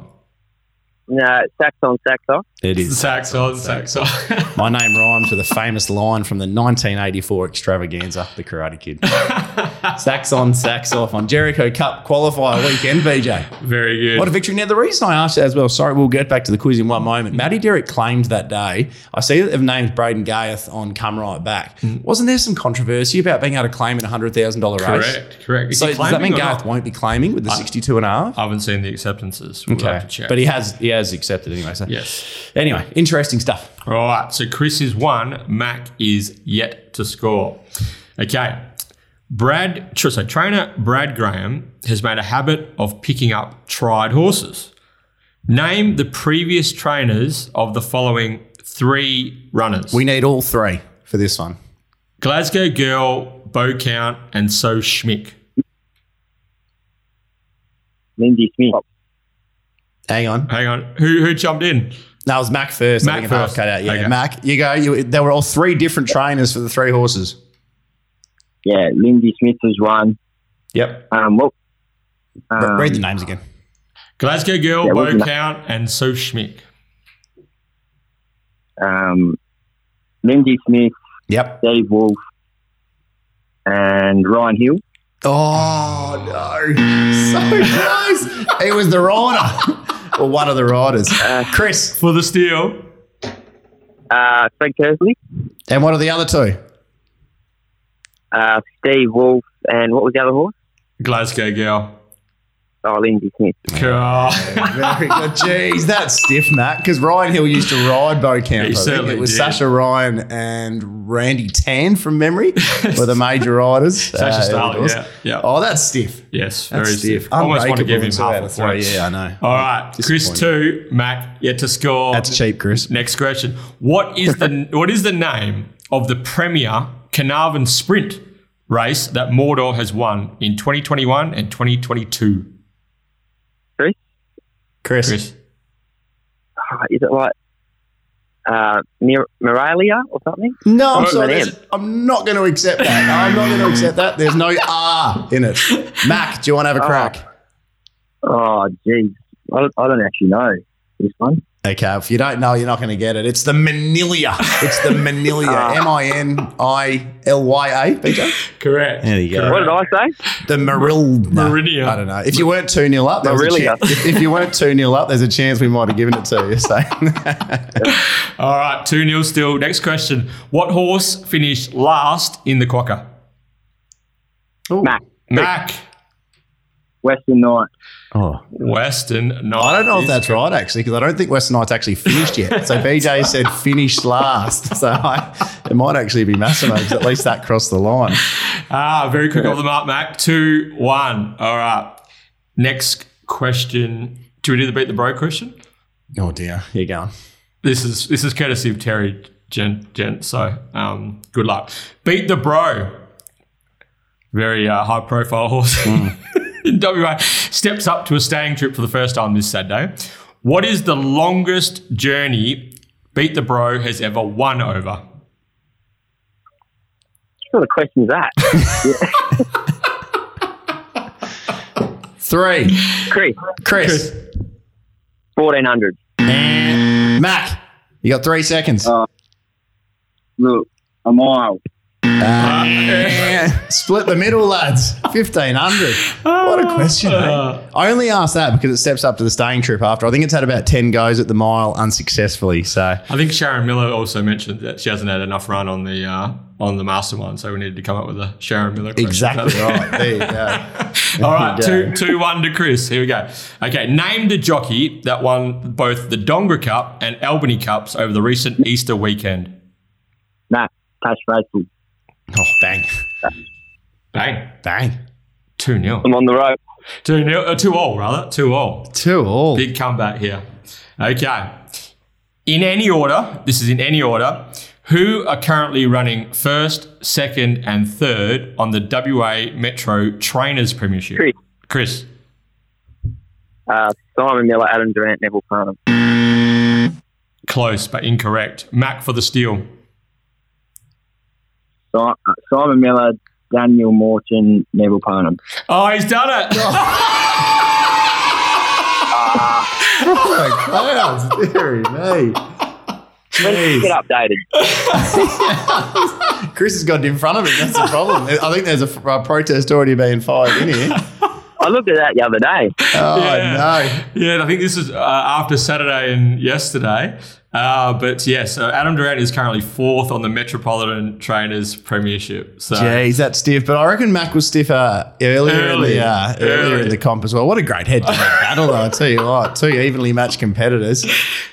Speaker 3: Sax on, sax off.
Speaker 2: It is.
Speaker 1: Sax on, sax on. <laughs>
Speaker 2: My name rhymes with a famous line from the 1984 extravaganza, The Karate Kid. <laughs> sax on, sax off on Jericho Cup qualifier weekend, BJ.
Speaker 1: Very good.
Speaker 2: What a victory. Now, the reason I asked that as well, sorry, we'll get back to the quiz in one moment. Mm-hmm. Matty Derrick claimed that day, I see that they've named Braden Gaeth on Come Right Back. Mm-hmm. Wasn't there some controversy about being able to claim in a $100,000 race?
Speaker 1: correct, correct. Is
Speaker 2: So does that mean Gaeth won't be claiming with the 62 and a half?
Speaker 1: I haven't seen the acceptances. We'll have to check.
Speaker 2: But he has he has accepted anyway. So
Speaker 1: yes.
Speaker 2: Anyway, interesting stuff.
Speaker 1: All right. So Chris is one. Mac is yet to score. Okay. Brad, tr- so trainer Brad Graham has made a habit of picking up tried horses. Name the previous trainers of the following three runners:
Speaker 2: We need all three for this one.
Speaker 1: Glasgow Girl, Bow Count, and So Schmick.
Speaker 3: Lindsay Smith.
Speaker 2: Hang on.
Speaker 1: Hang on, who who jumped in?
Speaker 2: That was Mac first.
Speaker 1: Mac
Speaker 2: I think, and half
Speaker 1: first.
Speaker 2: cut out. Yeah,
Speaker 1: Okay.
Speaker 2: Mac, you go. You, there were all three different trainers for the three horses.
Speaker 3: Yeah, Lindsay Smith was one.
Speaker 2: Yep.
Speaker 3: Um, well, um,
Speaker 2: Read the names again.
Speaker 1: Glasgow Girl,
Speaker 3: Yeah,
Speaker 1: Bow
Speaker 3: wasn't
Speaker 1: Count, and So Schmick.
Speaker 3: um, Lindsay Smith,
Speaker 2: Yep.
Speaker 3: Dave Wolf, and Ryan Hill.
Speaker 2: Oh no! <laughs> So close. It was the rider, or one of the riders. Chris,
Speaker 1: For the steal,
Speaker 3: Uh, Craig Kersley,
Speaker 2: And what are the other two?
Speaker 3: uh, Steve Wolf, and what was the other horse?
Speaker 1: Glasgow girl.
Speaker 3: Oh, Lindsay Smith.
Speaker 1: Oh,
Speaker 2: Very good. <laughs> Jeez, that's stiff, Matt. Because Ryan Hill used to ride Bo Camp.
Speaker 1: He certainly
Speaker 2: It was
Speaker 1: did.
Speaker 2: Sasha Ryan and Randy Tan from memory were the major riders. <laughs>
Speaker 1: Sasha
Speaker 2: Uh,
Speaker 1: Starling, yeah, yeah.
Speaker 2: Oh, that's stiff.
Speaker 1: yes,
Speaker 2: That's
Speaker 1: very
Speaker 2: stiff.
Speaker 1: stiff. Almost want to give him half a
Speaker 2: two out of three. Yeah, I know.
Speaker 1: All right, Chris two, Mac yet to score.
Speaker 2: That's cheap, Chris.
Speaker 1: Next question: What is the <laughs> what is the name of the premier Carnarvon Sprint race that Mordor has won in 2021 and 2022?
Speaker 3: Chris?
Speaker 2: Chris.
Speaker 1: Chris,
Speaker 3: Oh, is it like uh, Mir- Miralia or something?
Speaker 2: No, I'm
Speaker 1: Oh,
Speaker 2: sorry.
Speaker 3: man.
Speaker 2: there's- I'm not going to accept that. I'm not going to accept that. There's no <laughs> R in it. Mac, do you want to have a crack?
Speaker 3: Oh, geez. I I don't actually know this one.
Speaker 2: Okay, if you don't know, you're not going to get it. It's the Minilya. It's the Minilya. <laughs>
Speaker 3: Ah.
Speaker 2: M I N I L Y A. BJ?
Speaker 1: correct.
Speaker 2: There you go.
Speaker 3: What did I say?
Speaker 2: The Maril. no, I don't know. If you weren't 2 0 up, there was a chance, if, if you weren't 2 0 up, there's a chance we might have given it to you. So. <laughs>
Speaker 1: All right, 2 0 still. Next question. What horse finished last in the Quokka?
Speaker 2: Ooh.
Speaker 3: Mac.
Speaker 1: Mac.
Speaker 3: Western Knight.
Speaker 2: Oh.
Speaker 1: Western Knight.
Speaker 2: I don't know if that's right, actually, because I don't think Western Knight's actually finished yet. So BJ <laughs> said finished last. <laughs> So I, it might actually be Massimo, because at least that crossed the line.
Speaker 1: Ah, very quick off the mark, Mac. 2 1. All right. Next question. Do we do the beat the bro question?
Speaker 2: Oh, dear. Here you go.
Speaker 1: This is this is courtesy of Terry Gent. Gent so um, good luck. Beat the bro. Very uh, high profile horse <laughs> <laughs> in WA. Steps up to a staying trip for the first time this Saturday. What is the longest journey Beat the Bro has ever won over?
Speaker 3: What sort of question is that? <laughs>
Speaker 2: Three.
Speaker 3: Chris,
Speaker 2: Chris.
Speaker 3: 1400.
Speaker 2: And Mac. You got three seconds.
Speaker 3: Oh. Look, a mile.
Speaker 2: Uh, split the middle, lads. 1500. What a question. eh?
Speaker 1: Uh,
Speaker 2: I only asked that because it steps up to the staying trip after. I think it's had about 10 goes at the mile unsuccessfully. So,
Speaker 1: I think Sharon Miller also mentioned that she hasn't had enough run on the uh, on the mastermind, so we needed to come up with a Sharon Miller. question.
Speaker 2: exactly right. There you go. <laughs>
Speaker 1: All right,
Speaker 2: There you
Speaker 1: two, two, one to Chris. Here we go. Okay, name the jockey that won both the Dongara Cup and Albany Cups over the recent Easter weekend.
Speaker 3: Nah, Tash Racing.
Speaker 2: Oh, bang.
Speaker 1: Bang.
Speaker 2: Bang.
Speaker 1: 2 0.
Speaker 3: I'm on the road.
Speaker 1: 2 0. Uh, 2 all, rather. 2 all.
Speaker 2: Two all.
Speaker 1: Big comeback here. Okay. In any order, this is in any order, who are currently running first, second, and third on the WA Metro Trainers Premiership?
Speaker 3: Chris.
Speaker 1: Chris.
Speaker 3: Uh, Simon Miller, Adam Durrant, Neville Parnham.
Speaker 1: Close, but incorrect. Mac for the steal.
Speaker 3: Si- uh, Simon Miller, Daniel Morton, Neville Parnham.
Speaker 1: Oh, he's done it. <laughs> <laughs>
Speaker 2: Oh, my God. Deary me.
Speaker 3: Let's
Speaker 2: Jeez.
Speaker 3: get updated. <laughs>
Speaker 2: Chris has got it in front of him. That's the problem. I think there's a protest already being fired in here.
Speaker 3: I looked at that the other day.
Speaker 2: Oh,
Speaker 1: yeah.
Speaker 2: no.
Speaker 1: Yeah, I think this is uh, after Saturday and yesterday. Uh, but yes, so Adam Durrant is currently fourth on the Metropolitan Trainers Premiership. So
Speaker 2: Jeez, that's stiff. But I reckon Mac was stiffer earlier, in the uh, earlier
Speaker 1: Early.
Speaker 2: in the comp as well. What a great head-to-head <laughs> battle, though. I tell you what, two evenly matched competitors.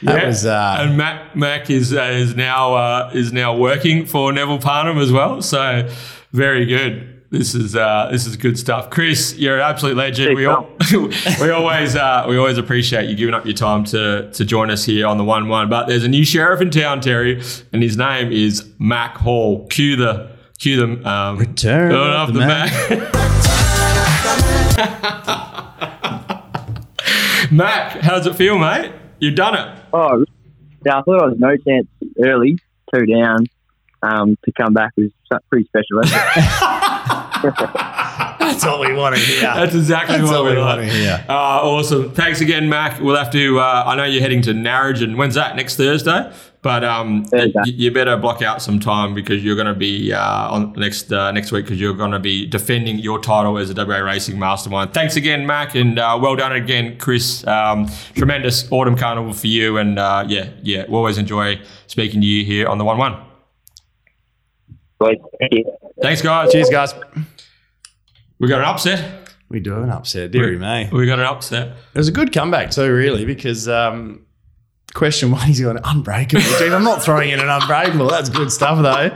Speaker 2: That
Speaker 1: Yeah.
Speaker 2: was uh,
Speaker 1: and Mac Mac is uh, is now uh, is now working for Neville Parnham as well. So very good. This is uh, this is good stuff, Chris. You're an absolute legend. We all, <laughs> we always uh, we always appreciate you giving up your time to to join us here on the one one. But there's a new sheriff in town, Terry, and his name is Mack Hall. Cue the cue them. Um,
Speaker 2: Return of
Speaker 1: off
Speaker 2: the
Speaker 1: the
Speaker 2: Mac.
Speaker 1: Mac. <laughs> <laughs> Mac, how's it feel, mate? You've done it.
Speaker 3: Oh, yeah, I thought I was no chance early, two down. Um, to come back was pretty special. Wasn't it?
Speaker 2: that's what we want to hear.
Speaker 1: That's exactly
Speaker 2: That's
Speaker 1: what
Speaker 2: what
Speaker 1: we
Speaker 2: we wanna hear.
Speaker 1: Uh, awesome. Thanks again, Mac. We'll have to. Uh, I know you're heading to Narrogin. When's that? Next Thursday. But um,
Speaker 3: There you
Speaker 1: you, you better block out some time because you're going to be uh, on next uh, next week because you're going to be defending your title as a WA Racing Mastermind. Thanks again, Mac, and uh, well done again, Chris. Um, tremendous autumn carnival for you, and uh, yeah, yeah, we always enjoy speaking to you here on the One One.
Speaker 3: Sweet. Thank you.
Speaker 1: Thanks, guys.
Speaker 2: Cheers, guys.
Speaker 1: We got an upset.
Speaker 2: We do have an upset, dearie me.
Speaker 1: We got an upset.
Speaker 2: It was a good comeback too, really, because um, question one, he's got an unbreakable. Dude, I'm not throwing in an unbreakable. That's good stuff though.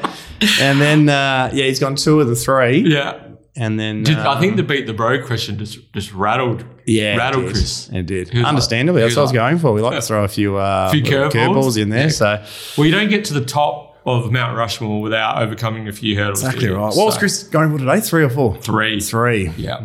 Speaker 2: And then uh, yeah, he's gone two of the three.
Speaker 1: Yeah.
Speaker 2: And then
Speaker 1: Did, I
Speaker 2: um,
Speaker 1: think the beat the bro question just just rattled
Speaker 2: yeah,
Speaker 1: rattled
Speaker 2: did.
Speaker 1: Chris.
Speaker 2: It did.
Speaker 1: He was like-
Speaker 2: Understandably, that's
Speaker 1: was
Speaker 2: what I was going for. We like to throw a few, uh,
Speaker 1: Few
Speaker 2: little
Speaker 1: curveballs.
Speaker 2: in there.
Speaker 1: Yeah.
Speaker 2: So
Speaker 1: Well, you don't get to the top of Mount Rushmore without overcoming a few hurdles.
Speaker 2: exactly right. What was Chris going for today? Three or four?
Speaker 1: Three.
Speaker 2: Three.
Speaker 1: Yeah.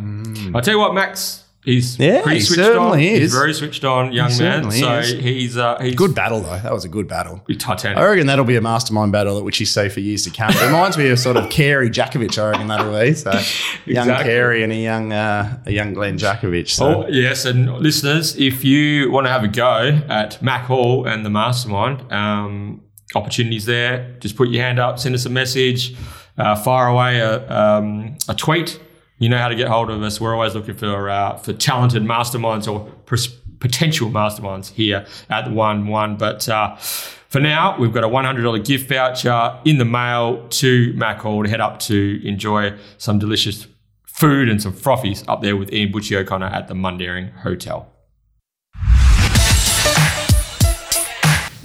Speaker 1: I'll tell you what, Max. He's
Speaker 2: Yeah,
Speaker 1: pretty
Speaker 2: he
Speaker 1: switched
Speaker 2: certainly
Speaker 1: on.
Speaker 2: is.
Speaker 1: He's very switched on, young man. So
Speaker 2: is.
Speaker 1: he's uh, he's
Speaker 2: Good battle though. That was a good battle.
Speaker 1: Titanic.
Speaker 2: I reckon that'll be a mastermind battle at which you see for years to come. It reminds me of sort of Carey Jakovich. I reckon that'll be so <laughs> young
Speaker 1: Exactly.
Speaker 2: Carey and a young uh, a young Glen Jakovich. So
Speaker 1: Oh, yes, and listeners, if you want to have a go at Mack Hall and the Mastermind, um, opportunities there. Just put your hand up, send us a message, uh, fire away a, um, a tweet. You know how to get hold of us. We're always looking for uh, for talented masterminds or potential masterminds here at the One One. But uh, for now, we've got a $100 gift voucher in the mail to Mack Hall to head up to enjoy some delicious food and some frothies up there with Ian Butchie O'Connor at the Mundaring Hotel.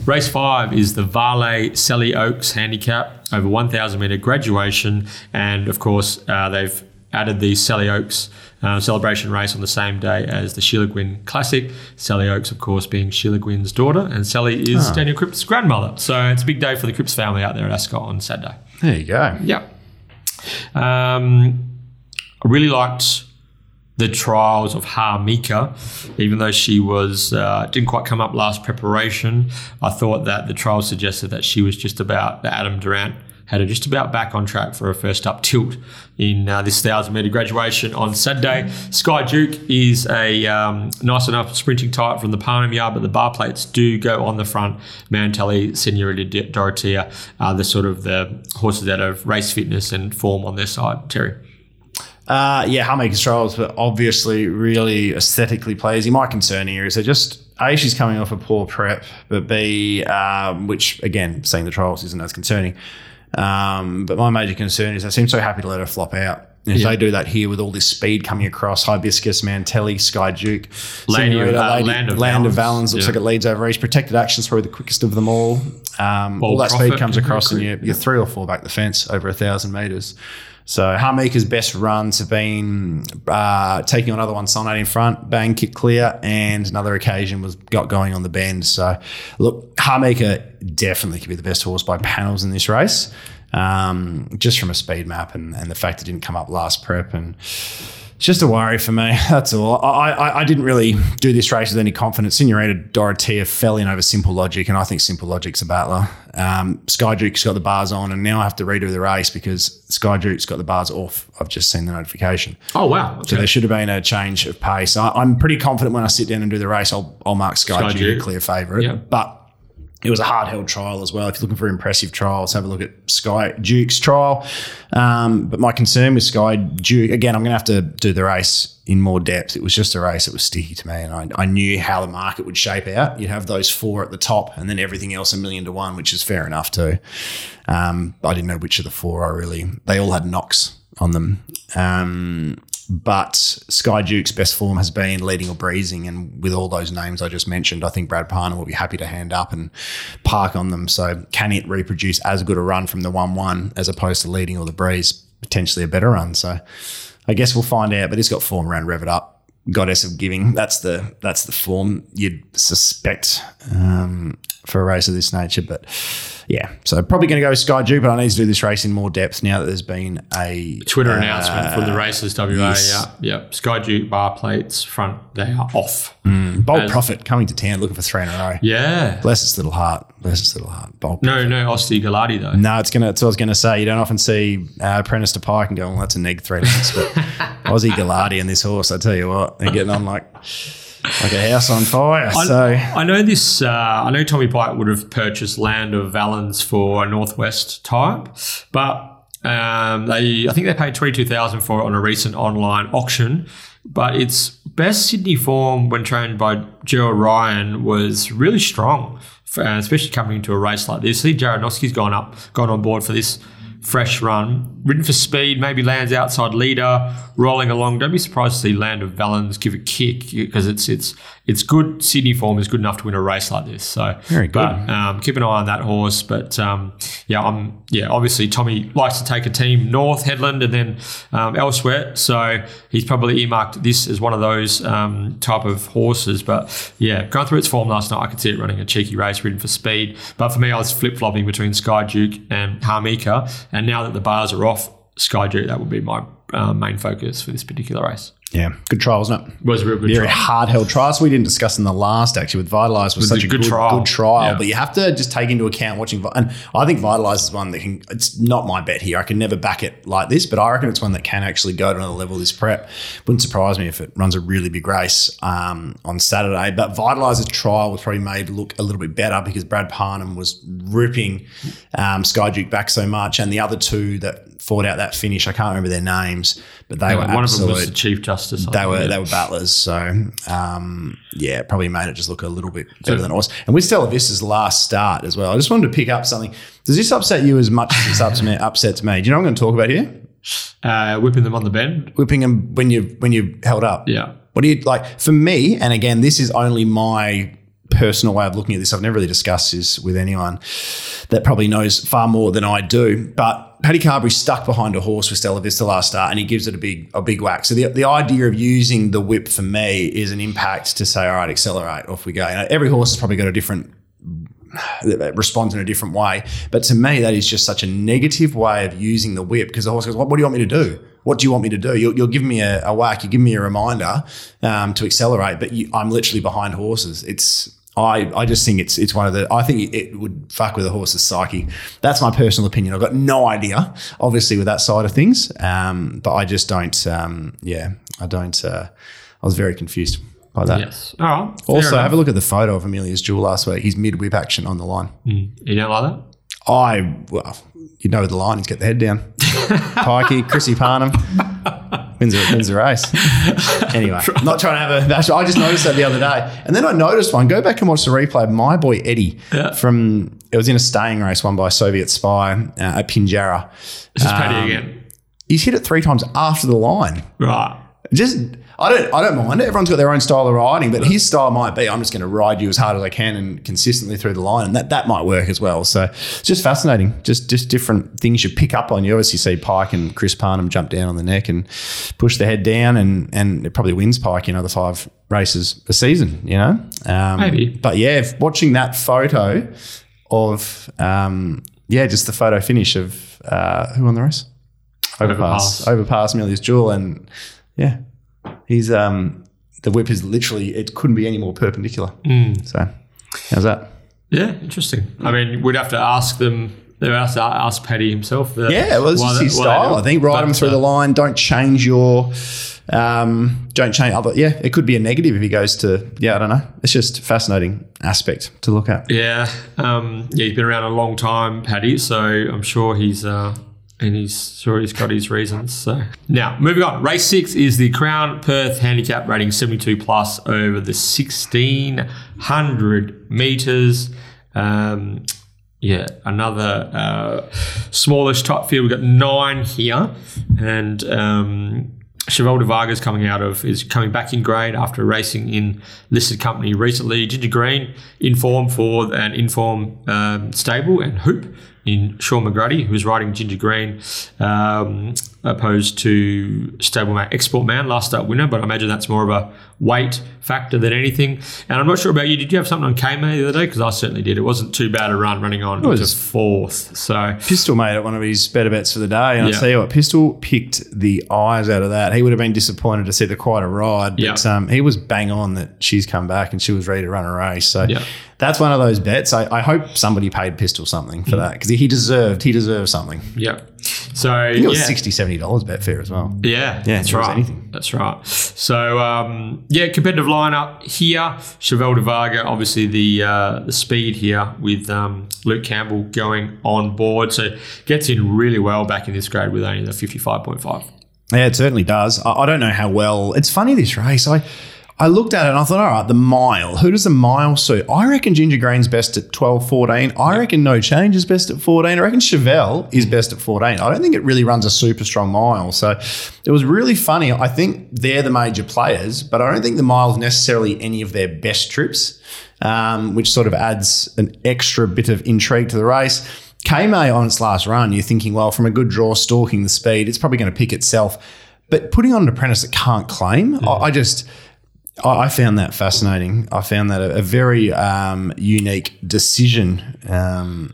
Speaker 1: Race five is the Vale Sally Oaks Handicap over 1,000 metre graduation. And of course, uh, they've added the Sally Oaks uh, celebration race on the same day as the Sheila Gwynne Classic. Sally Oaks, of course, being Sheila Gwynne's daughter, and Sally is Daniel Cripps' grandmother. So it's a big day for the Cripps family out there at Ascot on Saturday.
Speaker 2: there you go.
Speaker 1: Yeah. Um, I really liked the trials of Harmika, even though she was uh, didn't quite come up last preparation. I thought that the trials suggested that she was just about Adam Durrant had her just about back on track for her first up tilt in uh, this thousand meter graduation on Saturday. Sky Duke is a um, nice enough sprinting type from the Parnham yard, but the bar plates do go on the front. Mantelli, Senorita D- Dorotea are the sort of the horses that have race fitness and form on their side. Terry.
Speaker 2: Uh, yeah, Harmika's trials, but obviously really aesthetically pleasing. My concern here is that just A, she's coming off a poor prep, but B, um, which again, seeing the trials isn't as concerning. Um, but my major concern is they seem so happy to let her flop out. And if
Speaker 1: Yeah.
Speaker 2: they do that here with all this speed coming across, Hibiscus, Mantelli, Sky Duke,
Speaker 1: Land of-
Speaker 2: Senorita,
Speaker 1: uh,
Speaker 2: Lady-
Speaker 1: Land of
Speaker 2: Land of
Speaker 1: Valens.
Speaker 2: Valens, looks
Speaker 1: Yeah.
Speaker 2: like it leads over each. Protected Action's probably the quickest of them all. Um, all that speed comes across and <laughs> you're, you're three or four back the fence over a thousand metres. So Harmika's best runs have been uh, taking on other one Sonate in front, bang, kick clear, and another occasion was got going on the bend. So look, Harmika definitely could be the best horse by panels in this race. Um, just from a speed map and, and the fact it didn't come up last prep and it's just a worry for me. <laughs> That's all. I, I, I didn't really do this race with any confidence. Senorita Dorotea fell in over Simple Logic, and I think Simple Logic's a battler. Um, Sky Duke's got the bars on, and now I have to redo the race because Sky Duke's got the bars off. I've just seen the notification.
Speaker 1: Oh wow!
Speaker 2: So there should have been a change of pace. I, I'm pretty confident when I sit down and do the race, I'll, I'll mark Sky,
Speaker 1: Sky
Speaker 2: Duke,
Speaker 1: Duke.
Speaker 2: a clear favourite.
Speaker 1: Yeah.
Speaker 2: But it was a hard held trial as well. If you're looking for impressive trials, have a look at Sky Duke's trial. Um, but my concern with Sky Duke, again, I'm going to have to do the race in more depth. It was just a race that was sticky to me, and I, I knew how the market would shape out. You'd have those four at the top, and then everything else a million to one, which is fair enough too. Um, I didn't know which of the four I really. They all had knocks on them. Um, but Sky Duke's best form has been leading or breezing, and with all those names I just mentioned, I think Brad Parnham will be happy to hand up and park on them. So, can it reproduce as good a run from the one-one as opposed to leading or the breeze? Potentially a better run. So, I guess we'll find out. But it's got form around Rev It Up, Goddess of Giving. That's the that's the form you'd suspect um, for a race of this nature. But yeah, so probably going to go Sky but I need to do this race in more depth now that there's been a
Speaker 1: Twitter
Speaker 2: uh,
Speaker 1: announcement from the races WA.
Speaker 2: yes.
Speaker 1: Yeah, yeah. Sky Duke bar plates front. They are off.
Speaker 2: Bold
Speaker 1: As-
Speaker 2: Profit coming to town looking for three in a row.
Speaker 1: Yeah.
Speaker 2: Bless its little heart. Bless its little heart. Bold
Speaker 1: No, no, Osti Galati though.
Speaker 2: No, it's gonna. That's what I was gonna say. You don't often see uh, Apprentice to Pike and go, "Well, that's a neg three lengths." But <laughs> Aussie Gallardi and this horse, I tell you what, they're getting on like like a house on fire.
Speaker 1: I,
Speaker 2: so
Speaker 1: I know this. Uh, I know Tommy Pike would have purchased land of Valens for a Northwest type, but um, they I think they paid twenty two thousand for it on a recent online auction. But its best Sydney form when trained by Gerald Ryan was really strong, for- uh, especially coming into a race like this. I think Jarrad Noske's gone up, gone on board for this fresh run. Ridden for speed, maybe lands outside leader, rolling along. Don't be surprised to see Land of Valens give a kick because it's it's it's good. Sydney form is good enough to win a race like this. So
Speaker 2: Very good.
Speaker 1: But um, keep an eye on that horse. But um, yeah, I'm yeah. Obviously, Tommy likes to take a team north, Hedland, and then um, elsewhere. So he's probably earmarked this as one of those um, type of horses. But yeah, going through its form last night, I could see it running a cheeky race, ridden for speed. But for me, I was flip flopping between Sky Duke and Harmika. And now that the bars are off, Sky Duke, that would be my uh, main focus for this particular race.
Speaker 2: yeah, good trial, wasn't it?
Speaker 1: Was a real good
Speaker 2: trial.
Speaker 1: Very
Speaker 2: hard held trials. We didn't discuss in the last actually with Vitalize was,
Speaker 1: Was
Speaker 2: such
Speaker 1: a
Speaker 2: a
Speaker 1: good
Speaker 2: good,
Speaker 1: trial.
Speaker 2: good trial.
Speaker 1: Yeah.
Speaker 2: But you have to just take into account watching. And I think Vitalize is one that can. It's not my bet here. I can never back it like this, but I reckon it's one that can actually go to another level this prep. Wouldn't surprise me if it runs a really big race um, on Saturday. But Vitalize's trial was probably made look a little bit better because Brad Parnham was ripping um, Sky Duke back so much, and the other two that fought out that finish, I can't remember their names, but they were
Speaker 1: One of them was the Chief Justice.
Speaker 2: They were
Speaker 1: yeah.
Speaker 2: they were battlers, so um, yeah, probably made it just look a little bit better than it was. And with Stella Vista's last start as well, I just wanted to pick up something. Does this upset you as much as me? Upsets me. Do you know what I'm going to talk about here?
Speaker 1: uh, whipping them on the bend.
Speaker 2: Whipping them when you when you held up.
Speaker 1: Yeah.
Speaker 2: What do you like? For me, and again, this is only my personal way of looking at this. I've never really discussed this with anyone that probably knows far more than I do. But Paddy Carbery stuck behind a horse with Stella Vista last start, and he gives it a big a big whack. So the, the idea of using the whip for me is an impact to say, all right, accelerate, off we go. You know, every horse has probably got a different responds in a different way. But to me, that is just such a negative way of using the whip because the horse goes, what, what do you want me to do? What do you want me to do? You'll, you'll give me a, a whack, you give me a reminder um, to accelerate, but you, I'm literally behind horses. It's I, I just think it's it's one of the I think it would fuck with a horse's psyche. That's my personal opinion. I've got no idea, obviously, with that side of things. Um, but I just don't. Um, yeah, I don't. Uh, I was very confused by that.
Speaker 1: Yes. All right.
Speaker 2: Also,
Speaker 1: enough.
Speaker 2: have a look at the photo of Amelia's Jewel last week. He's mid whip action on the line.
Speaker 1: You don't like that?
Speaker 2: I, well, you know the line. He's got the head down. <laughs> Pikey, Chrissy Parnham wins the, wins the race. Anyway, <laughs> not trying to have a bash. I just noticed that the other day. And then I noticed one. Go back and watch the replay. My boy Eddie
Speaker 1: Yeah.
Speaker 2: from, it was in a staying race won by a Soviet Spy uh, at Pinjarra.
Speaker 1: This is Paddy
Speaker 2: Um,
Speaker 1: again.
Speaker 2: He's hit it three times after the line.
Speaker 1: Right.
Speaker 2: Just I don't I don't mind it. Everyone's got their own style of riding, but his style might be I'm just going to ride you as hard as I can and consistently through the line, and that that might work as well. So it's just fascinating. Just just different things you pick up on. You obviously see Pike and Chris Parnham jump down on the neck and push the head down, and and it probably wins Pike in another five races a season. You know, um,
Speaker 1: Maybe.
Speaker 2: But yeah, watching that photo of um, yeah, just the photo finish of uh, who won the race. Overpass,
Speaker 1: Overpass.
Speaker 2: overpass, Millie's jewel, and yeah, he's um the whip is literally it couldn't be any more perpendicular. So how's that?
Speaker 1: Yeah, interesting. I mean, we'd have to ask them. They'd have to ask Paddy himself. The,
Speaker 2: Yeah, well, it's just his style. I think ride him through
Speaker 1: uh,
Speaker 2: the line. Don't change your. Um, don't change other. Yeah, it could be a negative if he goes to. Yeah, I don't know. It's just a fascinating aspect to look at.
Speaker 1: Yeah, um, yeah, he's been around a long time, Paddy. So I'm sure he's uh, and he's sure he's got his reasons. So now moving on, race six is the Crown Perth Handicap rating 72 plus over the 1600 meters. Um, yeah, another uh, smallish type field. We've got nine here, and um, Cheval de Vargas coming out of is coming back in grade after racing in listed company recently. Ginger Green in form for an inform um, stable and hoop in Sean McGrady, who was riding Ginger Green, um, opposed to Stableman Export Man, last start winner. But I imagine that's more of a weight factor than anything. And I'm not sure about you. Did you have something on K-May the other day? Because I certainly did. It wasn't too bad a run running on
Speaker 2: was-
Speaker 1: to fourth. So
Speaker 2: Pistol made it one of his better bets for the day, and
Speaker 1: Yeah.
Speaker 2: I tell you what, Pistol picked the eyes out of that. He would have been disappointed to see the quieter ride, but
Speaker 1: Yeah.
Speaker 2: um, he was bang on that she's come back and she was ready to run a race. So
Speaker 1: Yeah.
Speaker 2: That's one of those bets. I, I hope somebody paid Pistol something
Speaker 1: Mm.
Speaker 2: for that because he deserved he deserved something.
Speaker 1: Yeah. So
Speaker 2: I think it was
Speaker 1: yeah.
Speaker 2: 60 70 dollars bet fair as well.
Speaker 1: Yeah,
Speaker 2: Yeah,
Speaker 1: that's right.
Speaker 2: anything.
Speaker 1: That's right. So um, yeah, competitive lineup here. Chevelle de Varga, obviously the uh, the speed here with um, Luke Campbell going on board. So gets in really well back in this grade with only the fifty five point five.
Speaker 2: Yeah, it certainly does. I, I don't know how well. It's funny this race. I I looked at it and I thought, all right, the mile. Who does the mile suit? I reckon Ginger Green's best at 12, 14. I reckon No Change is best at 14. I reckon Chevelle is best at 14. I don't think it really runs a super strong mile. So it was really funny. I think they're the major players, but I don't think the mile is necessarily any of their best trips, um, which sort of adds an extra bit of intrigue to the race. K-May on its last run, you're thinking, well, from a good draw, stalking the speed, it's probably going to pick itself. But putting on an apprentice that can't claim, I, I just, I, found that fascinating. I found that a, a very um, unique decision, um,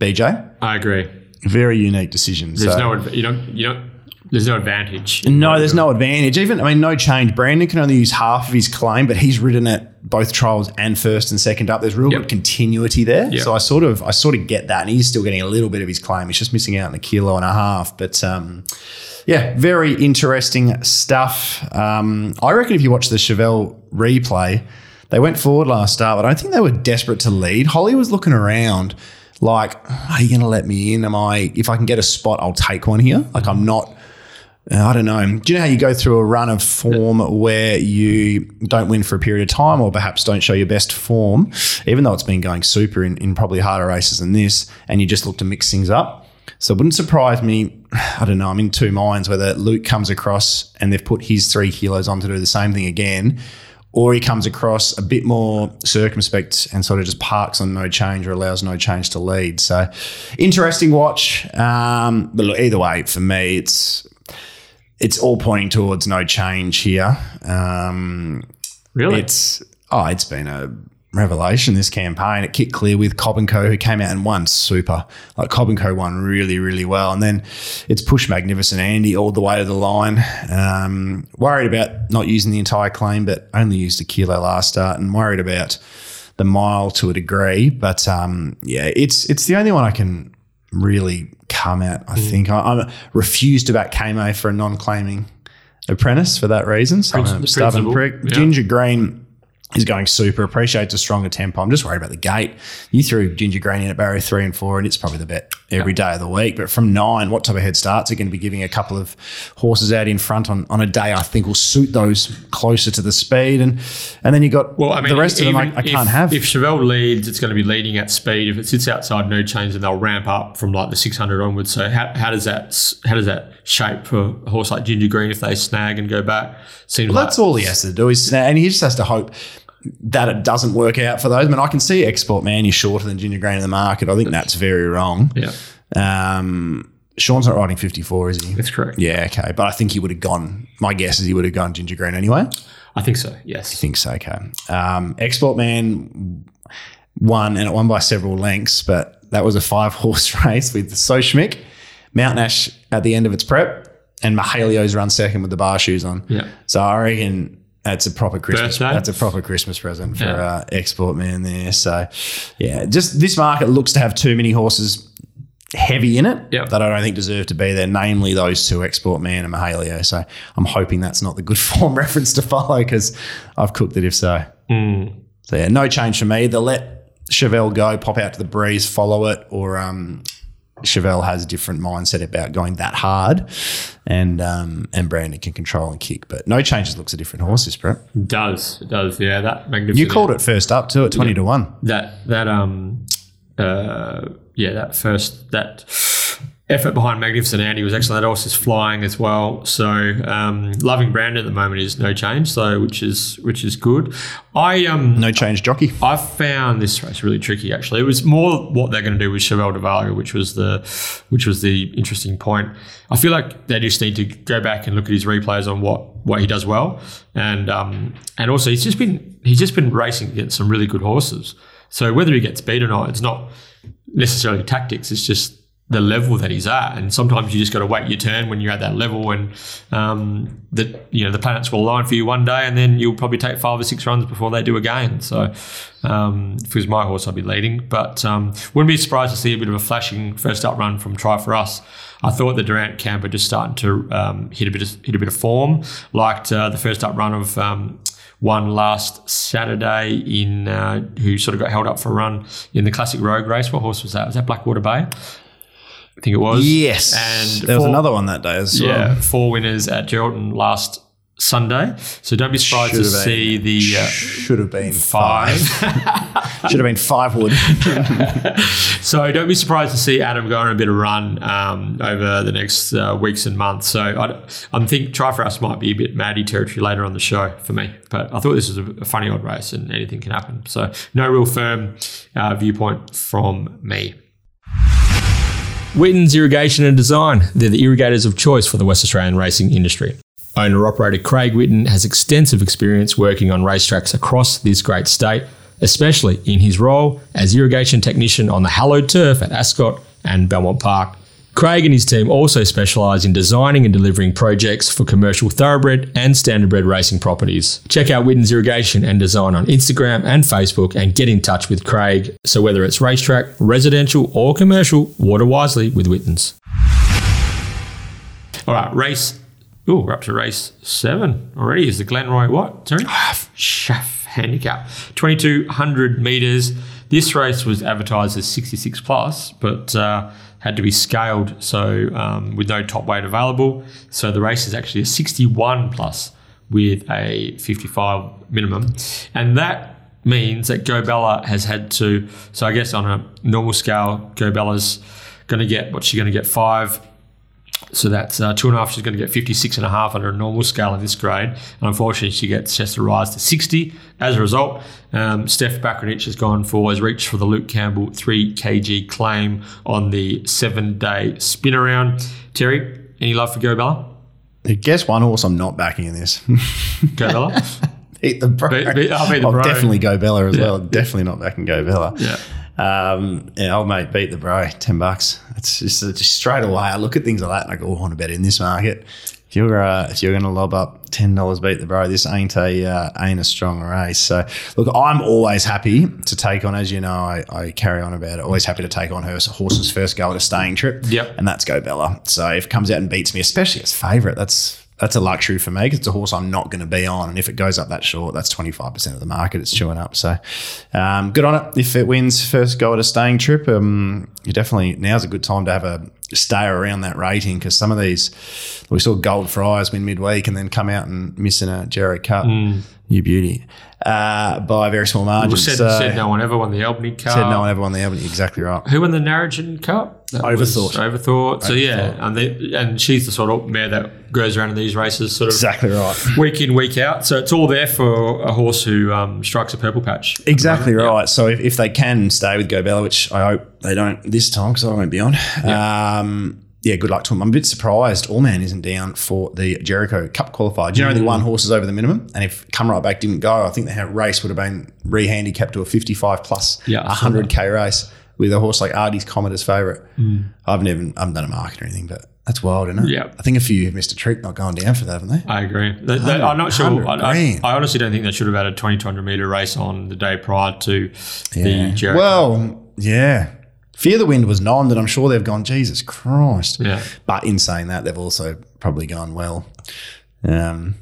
Speaker 2: BJ.
Speaker 1: I agree.
Speaker 2: Very unique decision.
Speaker 1: There's
Speaker 2: So-
Speaker 1: no you don't you don't there's no advantage.
Speaker 2: no, there's no advantage. Even I mean, no change. Brandon can only use half of his claim, but he's ridden it both trials and first and second up. There's real
Speaker 1: Yep.
Speaker 2: good continuity there.
Speaker 1: Yep.
Speaker 2: So I sort of I sort of get that, and he's still getting a little bit of his claim. He's just missing out on a kilo and a half. But um, yeah, very interesting stuff. Um, I reckon if you watch the Chevelle replay, they went forward last start, but I don't think they were desperate to lead. Holly was looking around. Like, are you going to let me in? Am I? If I can get a spot, I'll take one here. Like, I'm not. Uh, I don't know. Do you know how you go through a run of form where you don't win for a period of time or perhaps don't show your best form, even though it's been going super in, in probably harder races than this, and you just look to mix things up? So it wouldn't surprise me. <sighs> I don't know. I'm in two minds whether Luke comes across and they've put his three kilos on to do the same thing again, or he comes across a bit more circumspect and sort of just parks on no change or allows no change to lead. So interesting watch. Um, but look, either way, for me, it's it's all pointing towards no change here. Um,
Speaker 1: really.
Speaker 2: it's oh, it's been a revelation this campaign. It kicked clear with Cobb and Co, who came out and won super. Like Cobb and Co won really, really well, and then it's pushed Magnificent Andy all the way to the line. Um, worried about not using the entire claim, but only used a kilo last start, and worried about the mile to a degree. But um, yeah, it's it's the only one I can really come at. I hmm. think I, I refuse to back Kamo for a non-claiming apprentice for that reason. So I'm a stubborn prick.
Speaker 1: yeah.
Speaker 2: Ginger Green is going super. Appreciates a stronger tempo. I'm just worried about the gate. You threw Ginger Green in at barrier three and four, and it's probably the bet every day of the week. But from nine, what type of head starts are going to be giving a couple of horses out in front on, on a day I think will suit those closer to the speed, and and then you got
Speaker 1: well, I mean,
Speaker 2: the rest of them I, I can't have.
Speaker 1: If Chevelle leads, it's going to be leading at speed. If it sits outside no change, then they'll ramp up from like the 600 onwards. So how, how does that how does that shape for a horse like Ginger Green if they snag and go back? Seems
Speaker 2: Well,
Speaker 1: like
Speaker 2: that's all he has to do is snap, and he just has to hope that it doesn't work out for those. I mean, I can see Export Man is shorter than Ginger Green in the market. I think that's very wrong.
Speaker 1: yeah,
Speaker 2: Um, Sean's not riding 54, is he?
Speaker 1: that's correct.
Speaker 2: Yeah, okay. But I think he would have gone, my guess is he would have gone Ginger Green anyway.
Speaker 1: I think so. Yes.
Speaker 2: I think so, okay. Um, Export Man won, and it won by several lengths, but that was a five horse <laughs> race with So Schmick, Mountain Ash at the end of its prep, and Mahalio's run second with the bar shoes on.
Speaker 1: Yeah.
Speaker 2: So I reckon that's a proper Christmas.
Speaker 1: Birthday?
Speaker 2: That's a proper Christmas present for
Speaker 1: Yeah.
Speaker 2: uh, export man there. So yeah, just this market looks to have too many horses heavy in it
Speaker 1: Yep.
Speaker 2: that I don't think deserve to be there. Namely, those two, export man and Mahalio. So I'm hoping that's not the good <laughs> form reference to follow because I've cooked it if so. So yeah, no change for me. They'll let Chevelle go, pop out to the breeze, follow it, or um, Chevelle has a different mindset about going that hard, and um, and Brandon can control and kick. But no changes looks a different horse, this Brett.
Speaker 1: It does. It does. Yeah, that magnificent.
Speaker 2: You called it first up too at twenty to one.
Speaker 1: that that um uh yeah that first that effort behind Magnificent Andy was excellent. That horse is flying as well. So um, loving Brandon at the moment is no change. So which is which is good. I um
Speaker 2: No change jockey.
Speaker 1: I found this race really tricky. Actually, it was more what they're going to do with Chevelle de Varga, which was the, which was the interesting point. I feel like they just need to go back and look at his replays on what what he does well, and um, and also he's just been he's just been racing against some really good horses. So whether he gets beat or not, it's not necessarily tactics. It's just the level that he's at. And sometimes you just got to wait your turn when you're at that level, and um, that you know the planets will align for you one day, and then you'll probably take five or six runs before they do again. So, um, if it was my horse, I'd be leading, but um, wouldn't be surprised to see a bit of a flashing first up run from Try for Us. I thought the Durrant camper just starting to um, hit a bit of hit a bit of form. Liked uh, the first up run of um, one last Saturday in uh, who sort of got held up for a run in the classic rogue race. What horse was that? Was that Blackwater Bay? I think it was.
Speaker 2: Yes.
Speaker 1: And
Speaker 2: there was another one that day as
Speaker 1: Yeah,
Speaker 2: well.
Speaker 1: four winners at Geraldton last Sunday. So don't be surprised
Speaker 2: Should
Speaker 1: to see
Speaker 2: been-
Speaker 1: the uh,
Speaker 2: Should have been
Speaker 1: five.
Speaker 2: five. <laughs> Should have been five wood. <laughs>
Speaker 1: so don't be surprised to see Adam go on a bit of run um, over the next uh, weeks and months. So I, I think Try for Us might be a bit Maddie territory later on the show for me. But I thought this was a, a funny odd race and anything can happen. So no real firm uh, viewpoint from me. Witten's Irrigation and Design. They're the irrigators of choice for the West Australian racing industry. Owner operator Craig Witten has extensive experience working on racetracks across this great state, especially in his role as irrigation technician on the hallowed turf at Ascot and Belmont Park. Craig and his team also specialise in designing and delivering projects for commercial thoroughbred and standardbred racing properties. Check out Witten's Irrigation and Design on Instagram and Facebook and get in touch with Craig. So whether it's racetrack, residential or commercial, water wisely with Witten's. All right, race. Oh, we're up to race seven already. Is the Glenroy what? Sorry, <sighs> Shaft handicap, twenty two hundred meters. This race was advertised as sixty six plus, but uh, had to be scaled, so um, with no top weight available. So the race is actually a sixty one plus with a fifty five minimum, and that means that Go Bella has had to. So I guess on a normal scale, Go Bella's going to get what she's going to get five so that's uh, two and a half. She's going to get 56 and a half under a normal scale in this grade. And unfortunately, she gets has to rise to 60. As a result, um, Steph Bakranich has gone for, has reached for the Luke Campbell 3 kg claim on the seven day spin around. Terry, any love for Go Bella?
Speaker 2: Guess one horse I'm not backing in this. <laughs>
Speaker 1: Go Bella? <laughs>
Speaker 2: beat the bro.
Speaker 1: I'll beat the
Speaker 2: I'll
Speaker 1: bro.
Speaker 2: definitely go Bella as
Speaker 1: Yeah.
Speaker 2: well. Definitely not backing go Bella.
Speaker 1: yeah.
Speaker 2: Um, yeah, old mate beat the bro. Ten bucks. It's just, it's just straight away. I look at things like that and I go, oh, I want to bet in this market. If you're uh, if you're going to lob up ten dollars, beat the bro. This ain't a uh, ain't a strong race. So look, I'm always happy to take on. As you know, I, I carry on about it. Always happy to take on her horse's first go at a staying trip.
Speaker 1: Yep.
Speaker 2: and that's go Bella. So if it comes out and beats me, especially as favourite, that's that's a luxury for me 'cause it's a horse I'm not going to be on. And if it goes up that short, that's 25% of the market it's chewing up. So um, good on it. If it wins first go at a staying trip, um, you definitely, now's a good time to have a stay around that rating because some of these, we saw Gold Friars win midweek and then come out and miss in a Jerry Cup. You beauty. Uh, by a very small margin.
Speaker 1: Well, said,
Speaker 2: so,
Speaker 1: said no one ever won the Albany Cup.
Speaker 2: said no one ever won the Albany. Exactly right.
Speaker 1: Who won the Narrogin Cup? That was
Speaker 2: Overthought.
Speaker 1: Overthought. So yeah, and, they, and she's the sort of mare that goes around in these races, sort of
Speaker 2: Exactly right.
Speaker 1: week in, week out. So it's all there for a horse who um, strikes a purple patch.
Speaker 2: Exactly
Speaker 1: Yeah.
Speaker 2: right. So if, if they can stay with Go Bella, which I hope they don't this time because I won't be on, um, yeah, good luck to them. I'm a bit surprised All Man isn't down for the Jericho Cup qualifier. Do you know
Speaker 1: Mm.
Speaker 2: only one horse is over the minimum? And if Come Right Back didn't go, I think the race would have been re-handicapped to a 55 plus
Speaker 1: Yeah,
Speaker 2: 100k race with a horse like Artie's Comet as favourite.
Speaker 1: Mm.
Speaker 2: I've never, I haven't done a market or anything, but that's wild, isn't it?
Speaker 1: Yeah.
Speaker 2: I think a few have missed a trick not going down for that, haven't they?
Speaker 1: I agree. They- they- I'm not sure. I, I. I honestly don't think they should have had a 2200 meter race on the day prior to the Jericho.
Speaker 2: Well, yeah. Fear the Wind was non, and I'm sure they've gone, Jesus Christ.
Speaker 1: Yeah.
Speaker 2: But in saying that, they've also probably gone well. Um,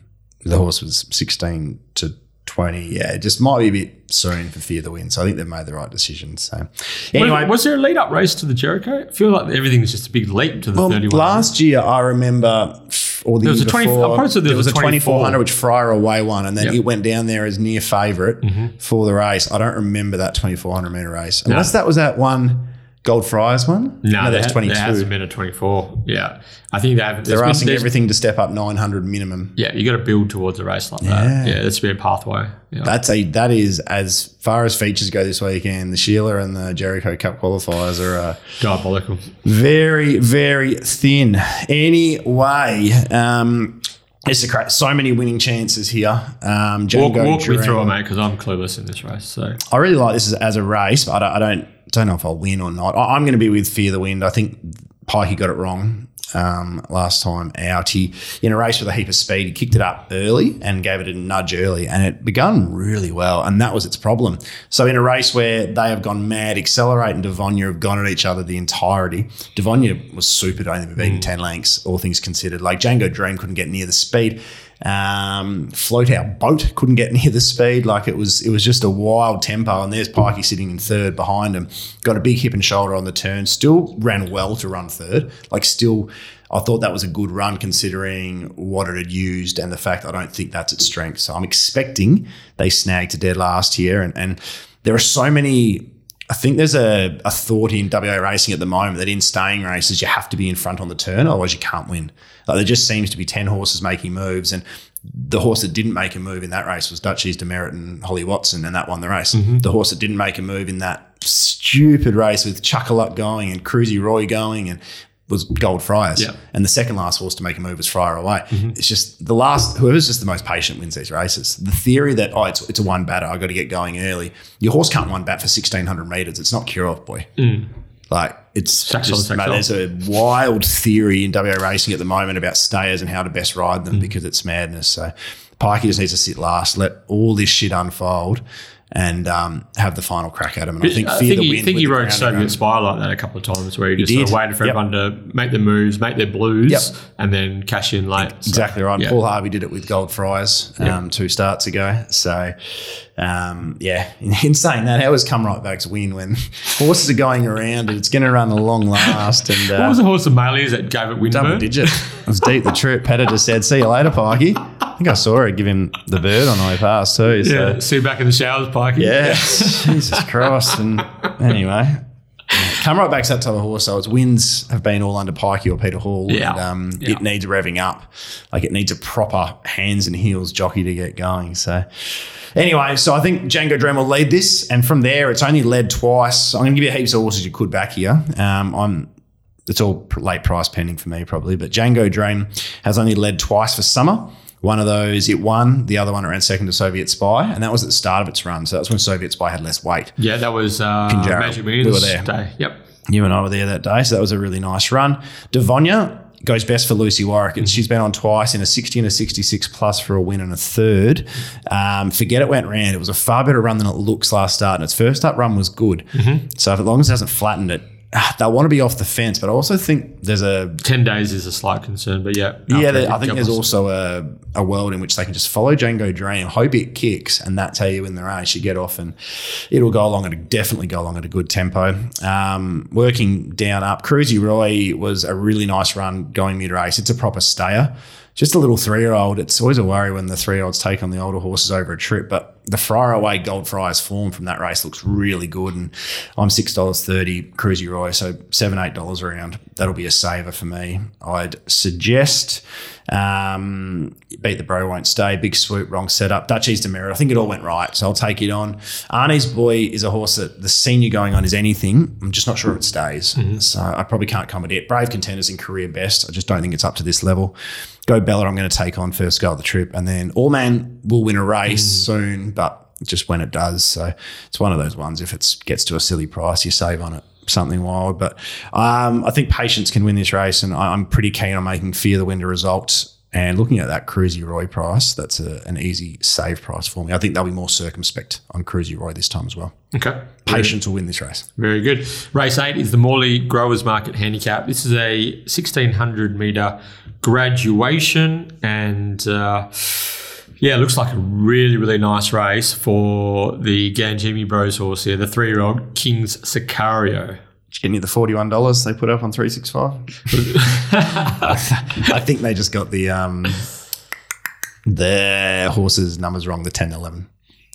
Speaker 2: the horse was 16 to 20. Yeah, it just might be a bit soon for Fear the Wind. So I think they've made the right decision. So anyway,
Speaker 1: was, was there a lead up race to the Jericho? I feel like everything's just a big leap to the
Speaker 2: well,
Speaker 1: 31.
Speaker 2: last year I remember, or the
Speaker 1: There was
Speaker 2: year
Speaker 1: a 20
Speaker 2: before,
Speaker 1: I'm there
Speaker 2: there
Speaker 1: was
Speaker 2: was
Speaker 1: a
Speaker 2: a 2400 which Friar away won, and then
Speaker 1: Yep. Mm-hmm.
Speaker 2: it went down there as near favorite for the race. I don't remember that 2400 meter race, unless that was that one Gold Friars one.
Speaker 1: no, there,
Speaker 2: that's
Speaker 1: ha-
Speaker 2: 22.
Speaker 1: there hasn't been a 24. Yeah. I think they have.
Speaker 2: They're asking everything to step up 900 minimum.
Speaker 1: Yeah, you got to build towards a race like
Speaker 2: Yeah.
Speaker 1: that. Yeah, that's be a pathway. Yeah.
Speaker 2: That's a that is as far as features go this weekend. The Sheila and the Jericho Cup qualifiers are uh,
Speaker 1: Diabolical.
Speaker 2: very very thin. Anyway, um, It's a cra- so many winning chances here. Um,
Speaker 1: Walk, walk me through it, mate, because I'm clueless in this race. So
Speaker 2: I really like this as, as a race, but I don't, I don't don't know if I'll win or not. I, I'm going to be with Fear the Wind. I think Pikey got it wrong um, last time out. He in a race with a heap of speed, he kicked it up early and gave it a nudge early, and it begun really well, and that was its problem. So in a race where they have gone mad, Accelerate and Devonia have gone at each other the entirety. Devonia was super only be beaten ten lengths, all things considered. Like Django Dream couldn't get near the speed. Um, float out boat couldn't get near the speed. Like it was, it was just a wild tempo. And there's Pikey sitting in third behind him. Got a big hip and shoulder on the turn. Still ran well to run third. Like still, I thought that was a good run considering what it had used and the fact I don't think that's its strength. So I'm expecting they snagged to dead last year. And, and there are so many I think there's a, a thought in WA racing at the moment that in staying races, you have to be in front on the turn, otherwise you can't win. Like there just seems to be 10 horses making moves. And the horse that didn't make a move in that race was Duchess Demerit and Holly Watson, and that won the race. Mm-hmm. The horse that didn't make a move in that stupid race with Chuckaluck going and Cruisy Roy going and was Gold Friars.
Speaker 1: Yeah.
Speaker 2: And the second last horse to make a move was Friar Away. It's just the last, whoever's just the most patient wins these races. The theory that, oh, it's, it's a one batter, i got to get going early. Your horse can't one bat for 1600 metres. It's not cure off, boy. Like, it's just, mate, there's a wild theory in WA racing at the moment about stayers and how to best ride
Speaker 1: Mm.
Speaker 2: them because it's madness. So Pikey just needs to sit last, let all this shit unfold. And um, have the final crack at him. And I think,
Speaker 1: I
Speaker 2: fear
Speaker 1: think,
Speaker 2: the
Speaker 1: he, think he rode Soviet. Spy like that a couple of times where he just sort of waited for
Speaker 2: Yep.
Speaker 1: everyone to make their moves, make their blues,
Speaker 2: Yep.
Speaker 1: and then cash in late. So,
Speaker 2: Exactly right.
Speaker 1: yeah.
Speaker 2: Paul Harvey did it with Gold Friars um, two starts ago. So, um, yeah, <laughs> in, in saying that, how was come right back's win when <laughs> horses are going around and it's going to run a long last and
Speaker 1: What
Speaker 2: uh,
Speaker 1: was the horse of Malias that gave it
Speaker 2: win?
Speaker 1: double
Speaker 2: digit. It was deep the trip. Petter just said, "See you later, Pikey." I think I saw her give him the bird on the way past too. So.
Speaker 1: Yeah, see you back in the showers, Pikey.
Speaker 2: Yeah, <laughs> Jesus Christ. And anyway, come right back's that type of horse. So its wins have been all under Pikey or Peter Hall.
Speaker 1: Yeah.
Speaker 2: And, um,
Speaker 1: Yeah.
Speaker 2: It needs revving up. Like it needs a proper hands and heels jockey to get going. So anyway, so I think Django Dream will lead this. And from there, it's only led twice. I'm going to give you heaps of horses you could back here. Um, I'm it's all late price pending for me probably, but Django Dream has only led twice for summer. One of those it won, the other one it ran second to Soviet Spy, and that was at the start of its run. So that's when Soviet Spy had less weight.
Speaker 1: Yeah, that was uh. Magic
Speaker 2: We were there.
Speaker 1: day. Yep.
Speaker 2: You and I were there that day, so that was a really nice run. Devonia goes best for Lucy Warwick, and she's been on twice in a 60 and a 66 plus for a win and a third. Um, forget it went round. It was a far better run than it looks last start, and its first up run was good. So if, as long as it hasn't flattened it, ah, they'll want to be off the fence. But I also think there's a
Speaker 1: 10 days is a slight concern, but yeah.
Speaker 2: yeah, there, I think there's also a, a world in which they can just follow Django Dream, hope it kicks, and that's how you win the race. You get off and it'll go along at a, definitely go along at a good tempo. Um, working down up, Cruisy Roy was a really nice run going mid race. It's a proper stayer. Just a little three year old. It's always a worry when the three year olds take on the older horses over a trip, but the Friar Away Gold Friars form from that race looks really good. And I'm $6.30 Cruisy Roy, so 7, $8 around. That'll be a saver for me. I'd suggest um, Beat the Bro Won't Stay, Big Swoop, Wrong Setup, Duchess Demerit. I think it all went right, so I'll take it on. Arnie's Boy is a horse that the senior going on is anything. I'm just not sure if it stays. So I probably can't comment it. Brave Contenders in career best. I just don't think it's up to this level. Go Bella, I'm going to take on first go of the trip. And then All Man will win a race soon, but just when it does. So it's one of those ones. If it gets to a silly price, you save on it something wild. But um, I think patience can win this race, and I, I'm pretty keen on making Fear the Winter results. And looking at that Cruisy Roy price, that's a, an easy save price for me. I think they'll be more circumspect on Cruisy Roy this time as well.
Speaker 1: Okay.
Speaker 2: Patience will win this race.
Speaker 1: Very good. Race eight is the Morley Growers Market Handicap. This is a 1600 meter graduation, and uh, yeah, it looks like a really, really nice race for the Ganjimi Bros horse here, the three year old King's Sicario.
Speaker 2: Getting you the forty-one dollars they put up on three six five. <laughs> I think they just got the um, their horses numbers wrong, the 10 11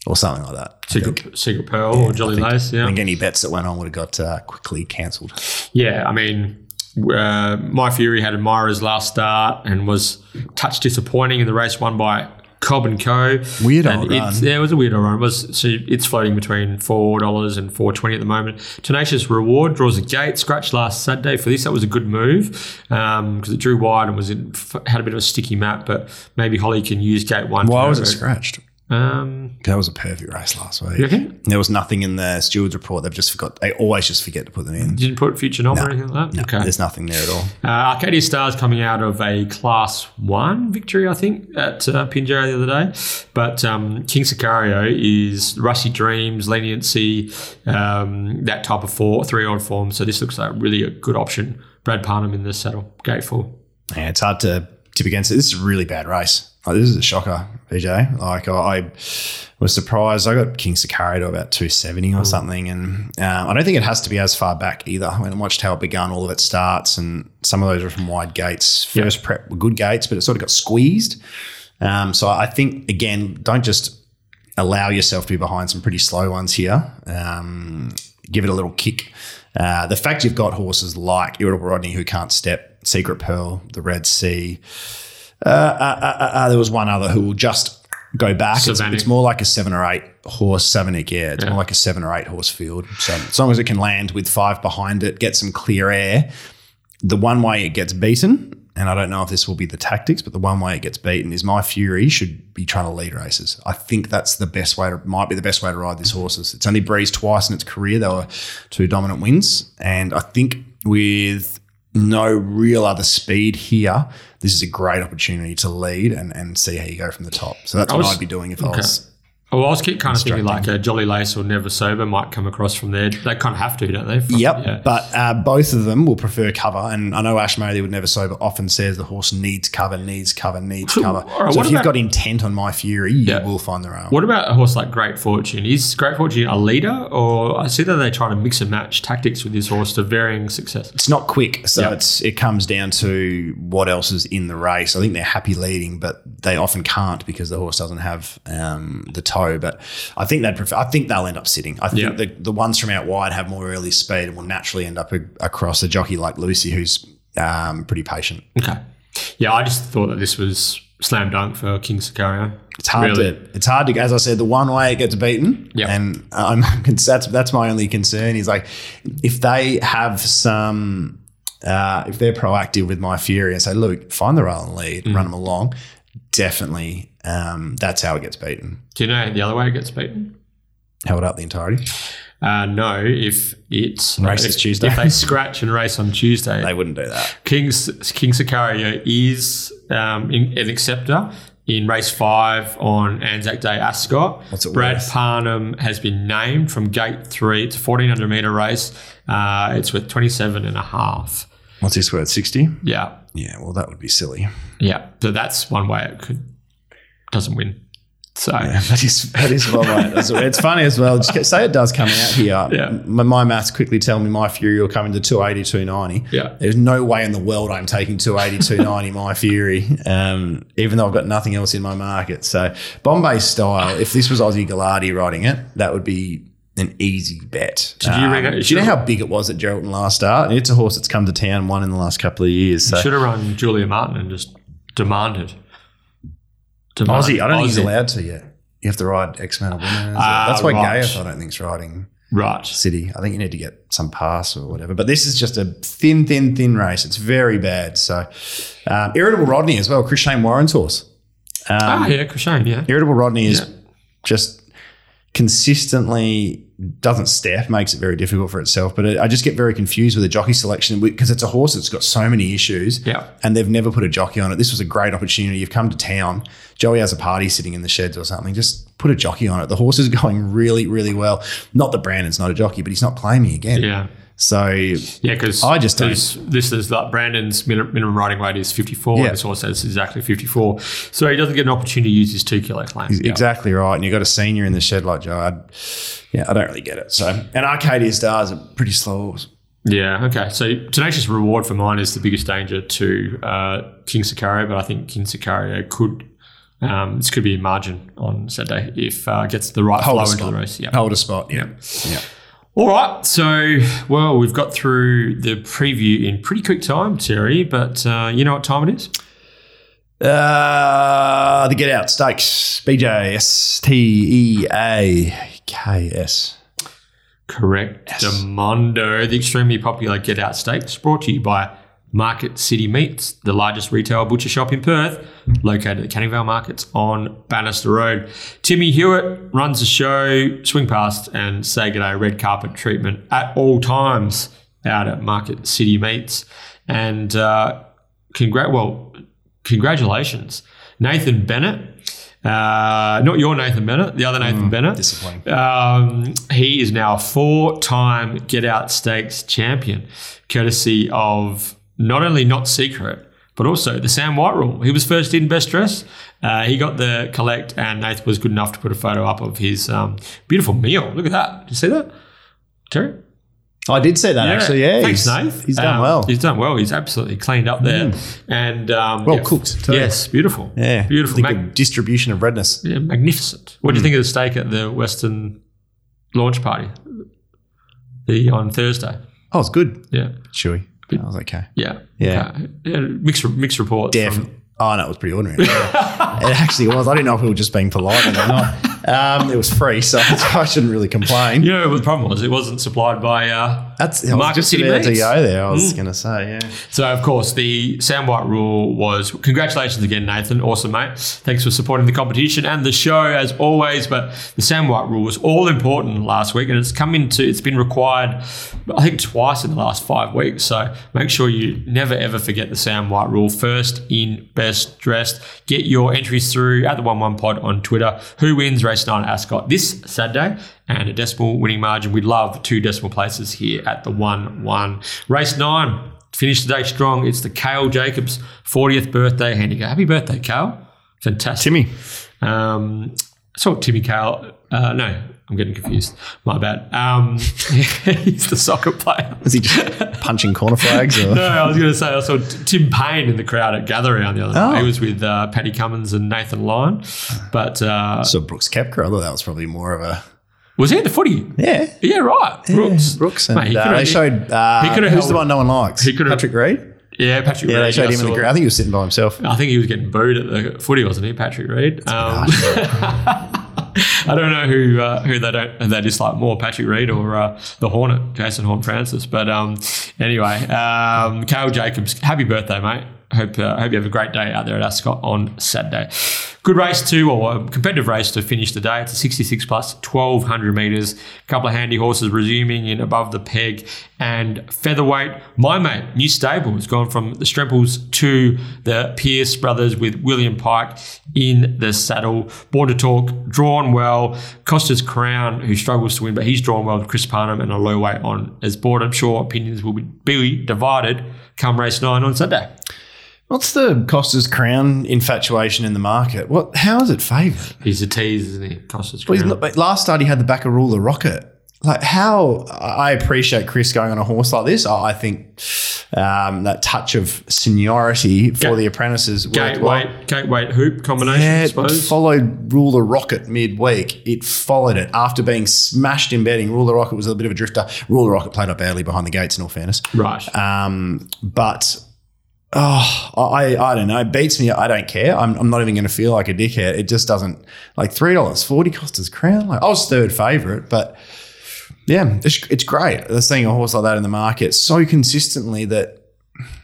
Speaker 2: or something like that.
Speaker 1: Secret, Secret Pearl or Jolly Lace, Yeah,
Speaker 2: I
Speaker 1: yeah.
Speaker 2: think any bets that went on would have got uh, quickly cancelled.
Speaker 1: Yeah, I mean, uh, My Fury had Admirer's last start and was touch disappointing in the race won by Cobb and Co.
Speaker 2: Weird
Speaker 1: and
Speaker 2: run.
Speaker 1: Yeah, it was a weird run. It was so it's floating between four dollars and four twenty at the moment. Tenacious Reward draws a gate scratch last Saturday for this. That was a good move um, because it drew wide and was in, had a bit of a sticky map. But maybe Holly can use gate one.
Speaker 2: Why was it scratched?
Speaker 1: Um,
Speaker 2: That was a perfect race last week. There was nothing in the stewards report. They've just forgot. They always just forget to put them in.
Speaker 1: You didn't put future nom or anything like that.
Speaker 2: No,
Speaker 1: okay.
Speaker 2: there's nothing there at all.
Speaker 1: Uh, Arcadia Stars coming out of a Class 1 victory, I think, at uh, Pinjarra the other day. But um, King Sicario is Rusty Dreams, Leniency, um, that type of four, three odd form. So this looks like really a good option. Brad Parnham in the saddle, gate four.
Speaker 2: Yeah, it's hard to tip against it. This is a really bad race. Like, this is a shocker, PJ. Like I, I was surprised. I got King Sicario to about 270 or something. And um, I don't think it has to be as far back either. When I watched how it began, all of its starts, and some of those were from wide gates. First prep were good gates, but it sort of got squeezed. Um, so I think, again, don't just allow yourself to be behind some pretty slow ones here. Um, give it a little kick. Uh, the fact you've got horses like Irritable Rodney who can't step, Secret Pearl, the Red Sea. Uh, uh, uh, uh, there was one other who will just go back. It's, it's more like a seven or eight horse, Savanic, yeah. It's
Speaker 1: Yeah.
Speaker 2: more like a seven or eight horse field. So as long as it can land with five behind it, get some clear air, the one way it gets beaten, and I don't know if this will be the tactics, but the one way it gets beaten is my Fury should be trying to lead races. I think that's the best way to might be the best way to ride these horses. It's only breezed twice in its career. They were two dominant wins. And I think with no real other speed here, this is a great opportunity to lead and, and see how you go from the top. So that's
Speaker 1: I
Speaker 2: what
Speaker 1: was-
Speaker 2: I'd be doing if I was
Speaker 1: Well, I was keep kind of thinking like a Jolly Lace or Never Sober might come across from there. They kind of have to, don't they? From-
Speaker 2: Yep,
Speaker 1: Yeah.
Speaker 2: but uh, both of them will prefer cover, and I know Ash Murray would never sober often says the horse needs cover, needs cover, needs cover.
Speaker 1: Right,
Speaker 2: so if you've got intent on my Fury, you will find the rail.
Speaker 1: What about a horse like Great Fortune? Is Great Fortune a leader, or I see that they're trying to mix and match tactics with this horse to varying success?
Speaker 2: It's not quick, so
Speaker 1: Yeah.
Speaker 2: it's it comes down to what else is in the race. I think they're happy leading, but they often can't because the horse doesn't have um, the toe. But I think they'd prefer. I think they'll end up sitting. I think
Speaker 1: Yeah.
Speaker 2: the, the ones from out wide have more early speed and will naturally end up a, across a jockey like Lucy, who's um, pretty patient.
Speaker 1: Okay. Yeah, I just thought that this was slam dunk for King Sicario.
Speaker 2: It's hard
Speaker 1: Really?
Speaker 2: to. It's hard to. As I said, the one way it gets beaten.
Speaker 1: Yeah.
Speaker 2: And <laughs> I'm that's that's my only concern is like if they have some. Uh, if they're proactive with my fury and say, look, find the rail and lead,
Speaker 1: Mm.
Speaker 2: run them along, definitely um, that's how it gets beaten.
Speaker 1: Do you know the other way it gets beaten?
Speaker 2: Held up the entirety.
Speaker 1: Uh, no, if it's
Speaker 2: Race
Speaker 1: if,
Speaker 2: is Tuesday.
Speaker 1: If they scratch and race on Tuesday,
Speaker 2: They wouldn't do that.
Speaker 1: King's King Sicario is um, in, an acceptor in race five on Anzac Day Ascot. Brad
Speaker 2: worth?
Speaker 1: Parnham has been named from gate three. It's a 1400 meter race. Uh, it's worth 27 and a half.
Speaker 2: What's this worth? Sixty.
Speaker 1: Yeah.
Speaker 2: Yeah. Well, that would be silly.
Speaker 1: Yeah. So that's one way it could doesn't win. So
Speaker 2: Yeah, <laughs> that is that is well right. It's funny as well. Just say it does come out here.
Speaker 1: Yeah.
Speaker 2: My, my maths quickly tell me my Fury will come into 280, 290.
Speaker 1: Yeah.
Speaker 2: There's no way in the world I'm taking 280, 290 my Fury, um, even though I've got nothing else in my market. So Bombay style, if this was Aussie Gallardi riding it, that would be an easy bet.
Speaker 1: Did you ring it?
Speaker 2: do you know how big it was at Geraldton last start? It's a horse that's come to town, one in the last couple of years. So
Speaker 1: should have run Julia Martin and just demanded. Demand-
Speaker 2: Aussie, I don't think he's allowed to yet. You have to ride X amount of winners.
Speaker 1: Ah,
Speaker 2: That's why
Speaker 1: right.
Speaker 2: Gaius, I don't think, is riding
Speaker 1: Right.
Speaker 2: City. I think you need to get some pass or whatever. But this is just a thin, thin, thin race. It's very bad. So, um, Irritable Rodney as well, Chris Shane Warren's horse. Um,
Speaker 1: ah, yeah, Chris Shane, yeah.
Speaker 2: Irritable Rodney is
Speaker 1: Yeah.
Speaker 2: just consistently doesn't step, makes it very difficult for itself. But it, I just get very confused with the jockey selection because it's a horse that's got so many issues
Speaker 1: Yeah.
Speaker 2: and they've never put a jockey on it. This was a great opportunity. You've come to town. Joey has a party sitting in the sheds or something. Just put a jockey on it. The horse is <laughs> going really, really well. Not that Brandon's not a jockey, but he's not playing me again.
Speaker 1: Yeah.
Speaker 2: So
Speaker 1: Yeah, because
Speaker 2: I just don't-
Speaker 1: this is like Brandon's min- minimum riding weight is 54,
Speaker 2: Yeah.
Speaker 1: and this horse says exactly 54. So he doesn't get an opportunity to use his two kilo claim. Yeah.
Speaker 2: exactly right. And you've got a senior in the shed like Joe. I'd, yeah, I don't really get it. So and Arcadia Stars are pretty slow. horse.
Speaker 1: Yeah, okay. So Tenacious Reward for mine is the biggest danger to uh, King Sicario, but I think King Sicario could. Um, this could be a margin on Saturday if uh, gets the right
Speaker 2: Hold
Speaker 1: flow into the race. Yeah.
Speaker 2: Hold a spot. Yeah. Yeah.
Speaker 1: All right. So, well, we've got through the preview in pretty quick time, Terry, but uh, you know what time it is?
Speaker 2: Uh, the Get Out Stakes. BJ S T E A K S.
Speaker 1: Correct. Demondo, the extremely popular Get Out Stakes, brought to you by Market City Meats, the largest retail butcher shop in Perth, located at the Canning Vale Markets on Bannister Road. Timmy Hewitt runs the show, swing past and say good day red carpet treatment at all times out at Market City Meats. And uh, congrat well, congratulations, Nathan Bennett. Uh, not your Nathan Bennett, the other Nathan Bennett.
Speaker 2: disappointing.
Speaker 1: Um, he is now a four-time Get Out Stakes champion, courtesy of not only Not Secret, but also the Sam White rule. He was first in best dress. Uh, he got the collect, and Nathan was good enough to put a photo up of his um, beautiful meal. Look at that. Did you see that, Terry?
Speaker 2: I did see that actually. Yeah,
Speaker 1: Thanks,
Speaker 2: he's,
Speaker 1: Nath.
Speaker 2: He's done
Speaker 1: Um,
Speaker 2: well.
Speaker 1: He's done well. He's absolutely cleaned up there, and um,
Speaker 2: Well
Speaker 1: yeah,
Speaker 2: cooked, too.
Speaker 1: Yes, beautiful.
Speaker 2: yeah,
Speaker 1: beautiful.
Speaker 2: The
Speaker 1: Mag-
Speaker 2: distribution of redness.
Speaker 1: yeah, magnificent. What do you think of the steak at the Western launch party? The on Thursday.
Speaker 2: Oh, it's good.
Speaker 1: Yeah,
Speaker 2: Chewy. I was okay.
Speaker 1: yeah,
Speaker 2: Yeah.
Speaker 1: Yeah mixed mixed reports. from-
Speaker 2: Definitely. Oh no, it was pretty ordinary. <laughs> it actually was. I didn't know if we were just being polite or not. Um, it was free, so <laughs> I shouldn't really complain.
Speaker 1: you know, the problem was it wasn't supplied by. Uh,
Speaker 2: That's was
Speaker 1: Market City
Speaker 2: about to go there. I was hmm. going to say, yeah.
Speaker 1: so of course the Sam White rule was congratulations again, Nathan. Awesome, mate. Thanks for supporting the competition and the show as always. But the Sam White rule was all important last week, and it's come into. It's been required, I think, twice in the last five weeks. So make sure you never ever forget the Sam White rule. First in, best dressed. Get your entries through at the One One Pod on Twitter. Who wins race nine Ascot this Saturday? And a decimal winning margin. We love two decimal places here at the One One race nine. Finish the day strong. It's the Kale Jacobs 40th birthday handicap. Happy birthday, Kale. Fantastic.
Speaker 2: Timmy.
Speaker 1: Um, I saw Timmy Kale. Uh, no, I'm getting confused. My bad. Um, <laughs> he's the soccer player.
Speaker 2: Was he just punching corner flags? Or? <laughs>
Speaker 1: No, I was going to say I saw Tim Paine in the crowd at Gather Round the other
Speaker 2: Oh.
Speaker 1: night. He was with uh, Paddy Cummins and Nathan Lyon. But uh,
Speaker 2: So Brooks Koepka. I thought that was probably more of a
Speaker 1: was he at the footy?
Speaker 2: yeah.
Speaker 1: Yeah, right. Brooks.
Speaker 2: Brooks and
Speaker 1: Mate, he
Speaker 2: uh, they showed uh,
Speaker 1: he could've
Speaker 2: who's
Speaker 1: held-
Speaker 2: the one no one likes.
Speaker 1: he could've-
Speaker 2: Patrick Reed.
Speaker 1: Yeah, Patrick
Speaker 2: Yeah, they showed
Speaker 1: I
Speaker 2: him in the
Speaker 1: saw.
Speaker 2: crowd. I think he was sitting by himself.
Speaker 1: I think he was getting booed at the footy, wasn't he, Patrick Reed? Um, <laughs> I don't know who uh, who they don't who they dislike more, Patrick Reed or uh, the Hornet, Jason Horne-Francis. But um, anyway, um, Kale Jacobs, happy birthday, mate. Hope uh, hope you have a great day out there at Ascot on Saturday. Good race too, or a competitive race to finish the day. It's a 66 plus, 1200 meters. A couple of handy horses resuming in above the peg and featherweight. My mate, new stable, has gone from the Stremples to the Pierce brothers with William Pike in the saddle. Born to talk, drawn well. Costa's Crown, who struggles to win, but he's drawn well with Chris Parnham and a low weight on as board. I'm sure opinions will be, be divided come race nine on Sunday.
Speaker 2: What's the Costa's Crown infatuation in the market? What? How is it favoured?
Speaker 1: He's a tease, isn't he? Costa's Crown.
Speaker 2: he's not, but last start he had the back of Ruler Rocket. Like how I appreciate Chris going on a horse like this. I think um, that touch of seniority for
Speaker 1: Ga-
Speaker 2: the apprentices
Speaker 1: Gate
Speaker 2: well.
Speaker 1: weight, gate weight hoop combination,
Speaker 2: Yeah,
Speaker 1: I
Speaker 2: it followed Ruler the Rocket midweek. It followed it after being smashed in betting. Ruler the Rocket was a bit of a drifter. Ruler Rocket played up early behind the gates, in all fairness.
Speaker 1: right.
Speaker 2: Um, but oh, I I don't know. It beats me. I don't care. I'm, I'm not even going to feel like a dickhead. It just doesn't like three dollars forty Costa's Crown. Like I was third favorite, but yeah, it's, it's great. They're seeing a horse like that in the market so consistently that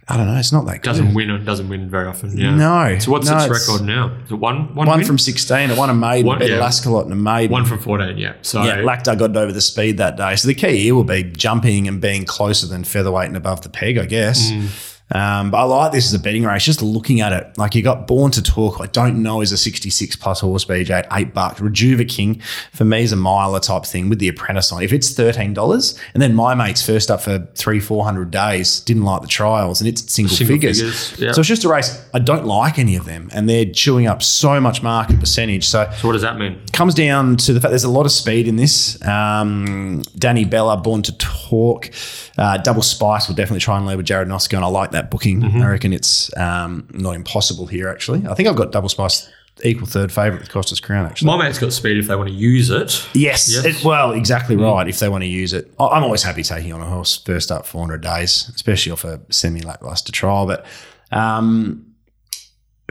Speaker 2: I don't know. It's not that good.
Speaker 1: doesn't win or doesn't win very often. Yeah.
Speaker 2: No.
Speaker 1: So what's
Speaker 2: No,
Speaker 1: its
Speaker 2: it's-
Speaker 1: record now? Is it one? One,
Speaker 2: one from sixteen. It won a maiden.
Speaker 1: One- yeah.
Speaker 2: Lascalot and a maiden.
Speaker 1: one from fourteen. Yeah. So
Speaker 2: yeah, Lactar got over the speed that day. So the key here will be jumping and being closer than featherweight and above the peg, I guess. Mm. Um, but I like this as a betting race. Just looking at it, like you got Born to Talk. I don't know is a sixty-six plus horse BJ at eight bucks. Rejuva King for me is a miler type thing with the apprentice on. If it's thirteen dollars, and then my mate's first up for three four hundred days didn't like the trials, and it's single,
Speaker 1: Single
Speaker 2: figures.
Speaker 1: figures, yeah.
Speaker 2: So it's just a race. I don't like any of them, and they're chewing up so much market percentage. So
Speaker 1: So what does that mean?
Speaker 2: comes down to the fact there's a lot of speed in this. Um, Danny Bella, born to talk. Uh, Double Spice will definitely try and lead with Jarrad Noske, and I like that booking. I reckon it's um, not impossible here, actually. I think I've got Double Spice equal third favourite with Costas Crown, actually.
Speaker 1: My mate's got speed if they want to use it.
Speaker 2: Yes.
Speaker 1: Yes.
Speaker 2: It- well, exactly right. If they want to use it, I'm always happy taking on a horse first up 400 days, especially off a semi lackluster trial. But um,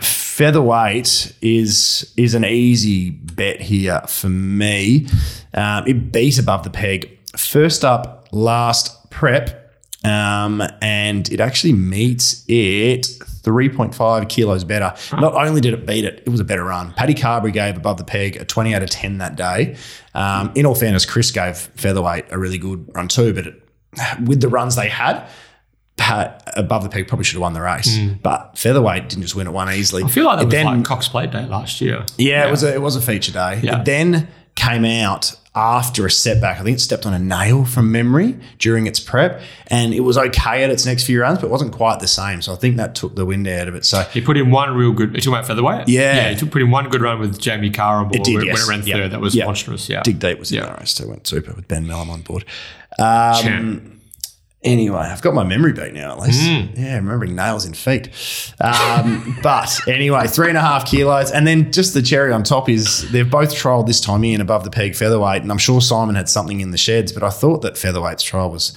Speaker 2: featherweight is is an easy bet here for me. Um, it beat above the peg. First up, last prep, um, and it actually meets it 3.5 kilos better. Not only did it beat it, it was a better run. Paddy Carbery gave above the peg a 20 out of 10 that day. Um, in all fairness, Chris gave featherweight a really good run too, but it, with the runs they had, Pat above the peg probably should have won the race, but featherweight didn't just win it one easily.
Speaker 1: I feel like that
Speaker 2: It
Speaker 1: was
Speaker 2: then,
Speaker 1: like Cox Plate Day last year.
Speaker 2: yeah, it was a, it was a feature day.
Speaker 1: Yeah.
Speaker 2: It then came out after a setback. I think it stepped on a nail from memory during its prep, and it was okay at its next few runs, but it wasn't quite the same. So I think that took the wind out of it. So
Speaker 1: He put in one real good. You talking about featherweight?
Speaker 2: Yeah.
Speaker 1: yeah. He took put in one good run with Jamie Carr on board
Speaker 2: It did,
Speaker 1: when,
Speaker 2: yes.
Speaker 1: when it ran
Speaker 2: Yep.
Speaker 1: third. That was
Speaker 2: Yep.
Speaker 1: monstrous. Yeah,
Speaker 2: Dig Deep was in
Speaker 1: Yeah.
Speaker 2: that race too. Went super with Ben Mellum on board. Um. Anyway, I've got my memory beat now at least.
Speaker 1: Mm.
Speaker 2: Yeah, remembering nails in feet. Um, <laughs> but anyway, three and a half kilos. And then just the cherry on top is they've both trialled this time in above the peg featherweight. And I'm sure Simon had something in the sheds, but I thought that featherweight's trial was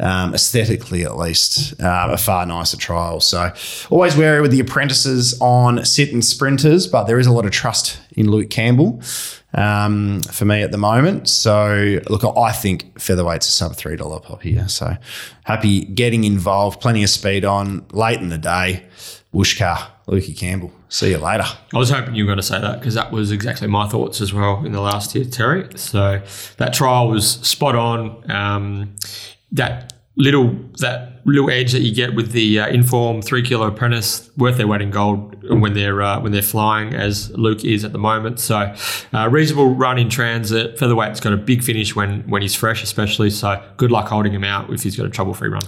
Speaker 2: um, aesthetically at least uh, a far nicer trial. So always wary with the apprentices on sit and sprinters, but there is a lot of trust in Luke Campbell um, for me at the moment. So, look, I think featherweight's a sub three dollar pop here. So, happy getting involved. Plenty of speed on late in the day. Wooshka, Lukey Campbell. See you later.
Speaker 1: I was hoping you were going to say that because that was exactly my thoughts as well in the last year, Terry. So that trial was spot on. Um, that little that little edge that you get with the uh, inform three kilo apprentice worth their weight in gold when they're uh, when they're flying as Luke is at the moment. So uh, reasonable run in transit. Featherweight's got a big finish when when he's fresh, especially. So good luck holding him out if he's got a trouble free run.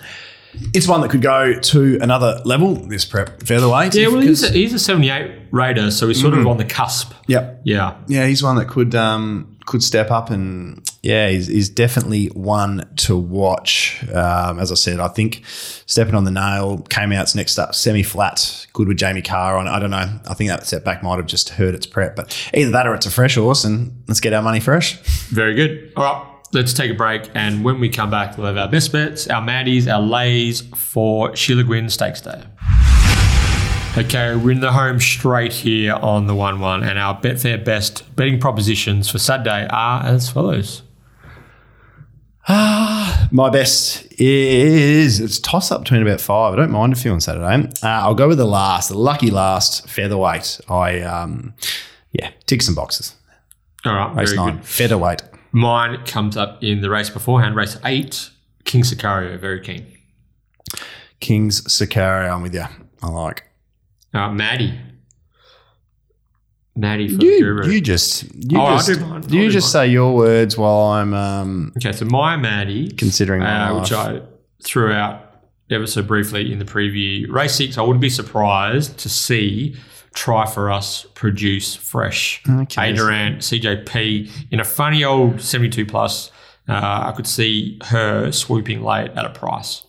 Speaker 2: It's one that could go to another level. This prep featherweight.
Speaker 1: Yeah, well, he's a, he's a 78 raider, so he's sort of on the cusp.
Speaker 2: Yep.
Speaker 1: Yeah.
Speaker 2: Yeah, he's one that could um, could step up and yeah, he's, he's definitely one to watch. Um, as I said, I think stepping on the nail came out next up semi flat, good with Jamie Carr on. I don't know. I think that setback might have just hurt its prep, but either that or it's a fresh horse, and let's get our money fresh.
Speaker 1: Very good. All right, let's take a break. And when we come back, we'll have our best bets, our maddies, our lays for Sheila Gwynne Stakes Day. Okay, we're in the home straight here on the 1 1, and our Betfair best betting propositions for Saturday are as follows.
Speaker 2: My best is it's toss up between about five. I don't mind a few on Saturday. Uh, I'll go with the last, the lucky last featherweight. I um, yeah, tick some boxes.
Speaker 1: All right,
Speaker 2: Race
Speaker 1: very
Speaker 2: nine,
Speaker 1: good.
Speaker 2: featherweight.
Speaker 1: Mine comes up in the race beforehand, race 8, King Sicario, very keen.
Speaker 2: Kings Sicario. I'm with you. I like.
Speaker 1: Uh, Maddie. Maddie the
Speaker 2: You,
Speaker 1: Guru.
Speaker 2: you just you
Speaker 1: Oh,
Speaker 2: just,
Speaker 1: do mine.
Speaker 2: You just say your words while I'm um,
Speaker 1: Okay, so my Maddie,
Speaker 2: considering my
Speaker 1: uh, which I threw out ever so briefly in the preview. Race six, I wouldn't be surprised to see Try for Us produce fresh.
Speaker 2: Okay.
Speaker 1: A Durrant, CJP in a funny old 72 plus. Uh, I could see her swooping late at a price.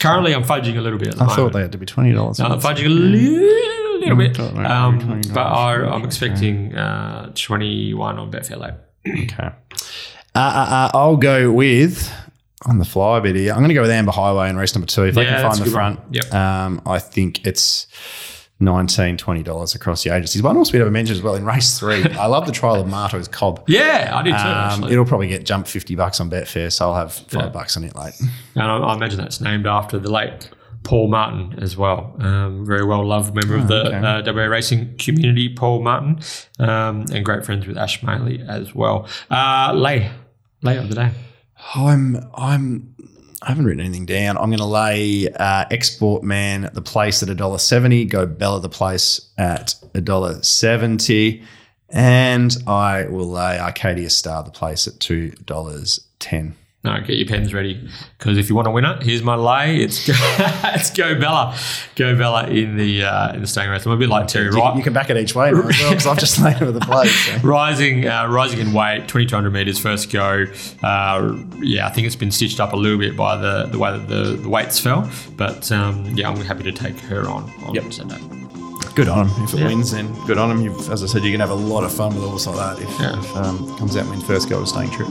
Speaker 1: Currently, I'm fudging a little bit
Speaker 2: I
Speaker 1: moment.
Speaker 2: thought they had to be twenty dollars.
Speaker 1: I'm fudging a little, little bit. Um, but I, I'm expecting uh, 21 on Betfair late.
Speaker 2: Okay. Uh, uh, uh, I'll go with on the fly bit here. I'm going to go with Amber Highway in race number two. If I
Speaker 1: Yeah,
Speaker 2: can find the
Speaker 1: one.
Speaker 2: front,
Speaker 1: Yep.
Speaker 2: um, I think it's 19 $20 across the agencies. One horse we have mentioned as well in race three. <laughs> I love the trial of Marto's Cobb.
Speaker 1: Yeah, I did too,
Speaker 2: Um, it'll probably get jumped 50 bucks on Betfair, so I'll have five
Speaker 1: Yeah.
Speaker 2: bucks on it late.
Speaker 1: And I, I imagine that's named after the late Paul Martin as well. Um, very well loved member of the
Speaker 2: Oh, okay.
Speaker 1: uh, WA racing community, Paul Martin, um, and great friends with Ash Maley as well. Uh, lay, lay of the day.
Speaker 2: I'm I'm I haven't written anything down. I'm going to lay uh, Export Man the place at a dollar seventy. Go Bella the place at a dollar seventy, and I will lay Arcadia Star the place at two dollars ten.
Speaker 1: No, get your pens ready because if you want to win it, here's my lay. It's go, <laughs> it's go Bella, go Bella in the uh, in the staying race. I'm a bit like Terry
Speaker 2: You,
Speaker 1: Wright.
Speaker 2: you can back it each way now as well because I've just <laughs> laid over the place. so.
Speaker 1: Rising, uh, rising in weight, 2,200 meters first go. Uh, yeah, I think it's been stitched up a little bit by the, the way that the, the weights fell. But um, yeah, I'm happy to take her on on
Speaker 2: Yep.
Speaker 1: Sunday.
Speaker 2: Good on him. If it
Speaker 1: Yeah.
Speaker 2: wins, then good on him. You've, as I said, you can have a lot of fun with a horse like that if,
Speaker 1: Yeah.
Speaker 2: if um, comes out and wins first go of staying true.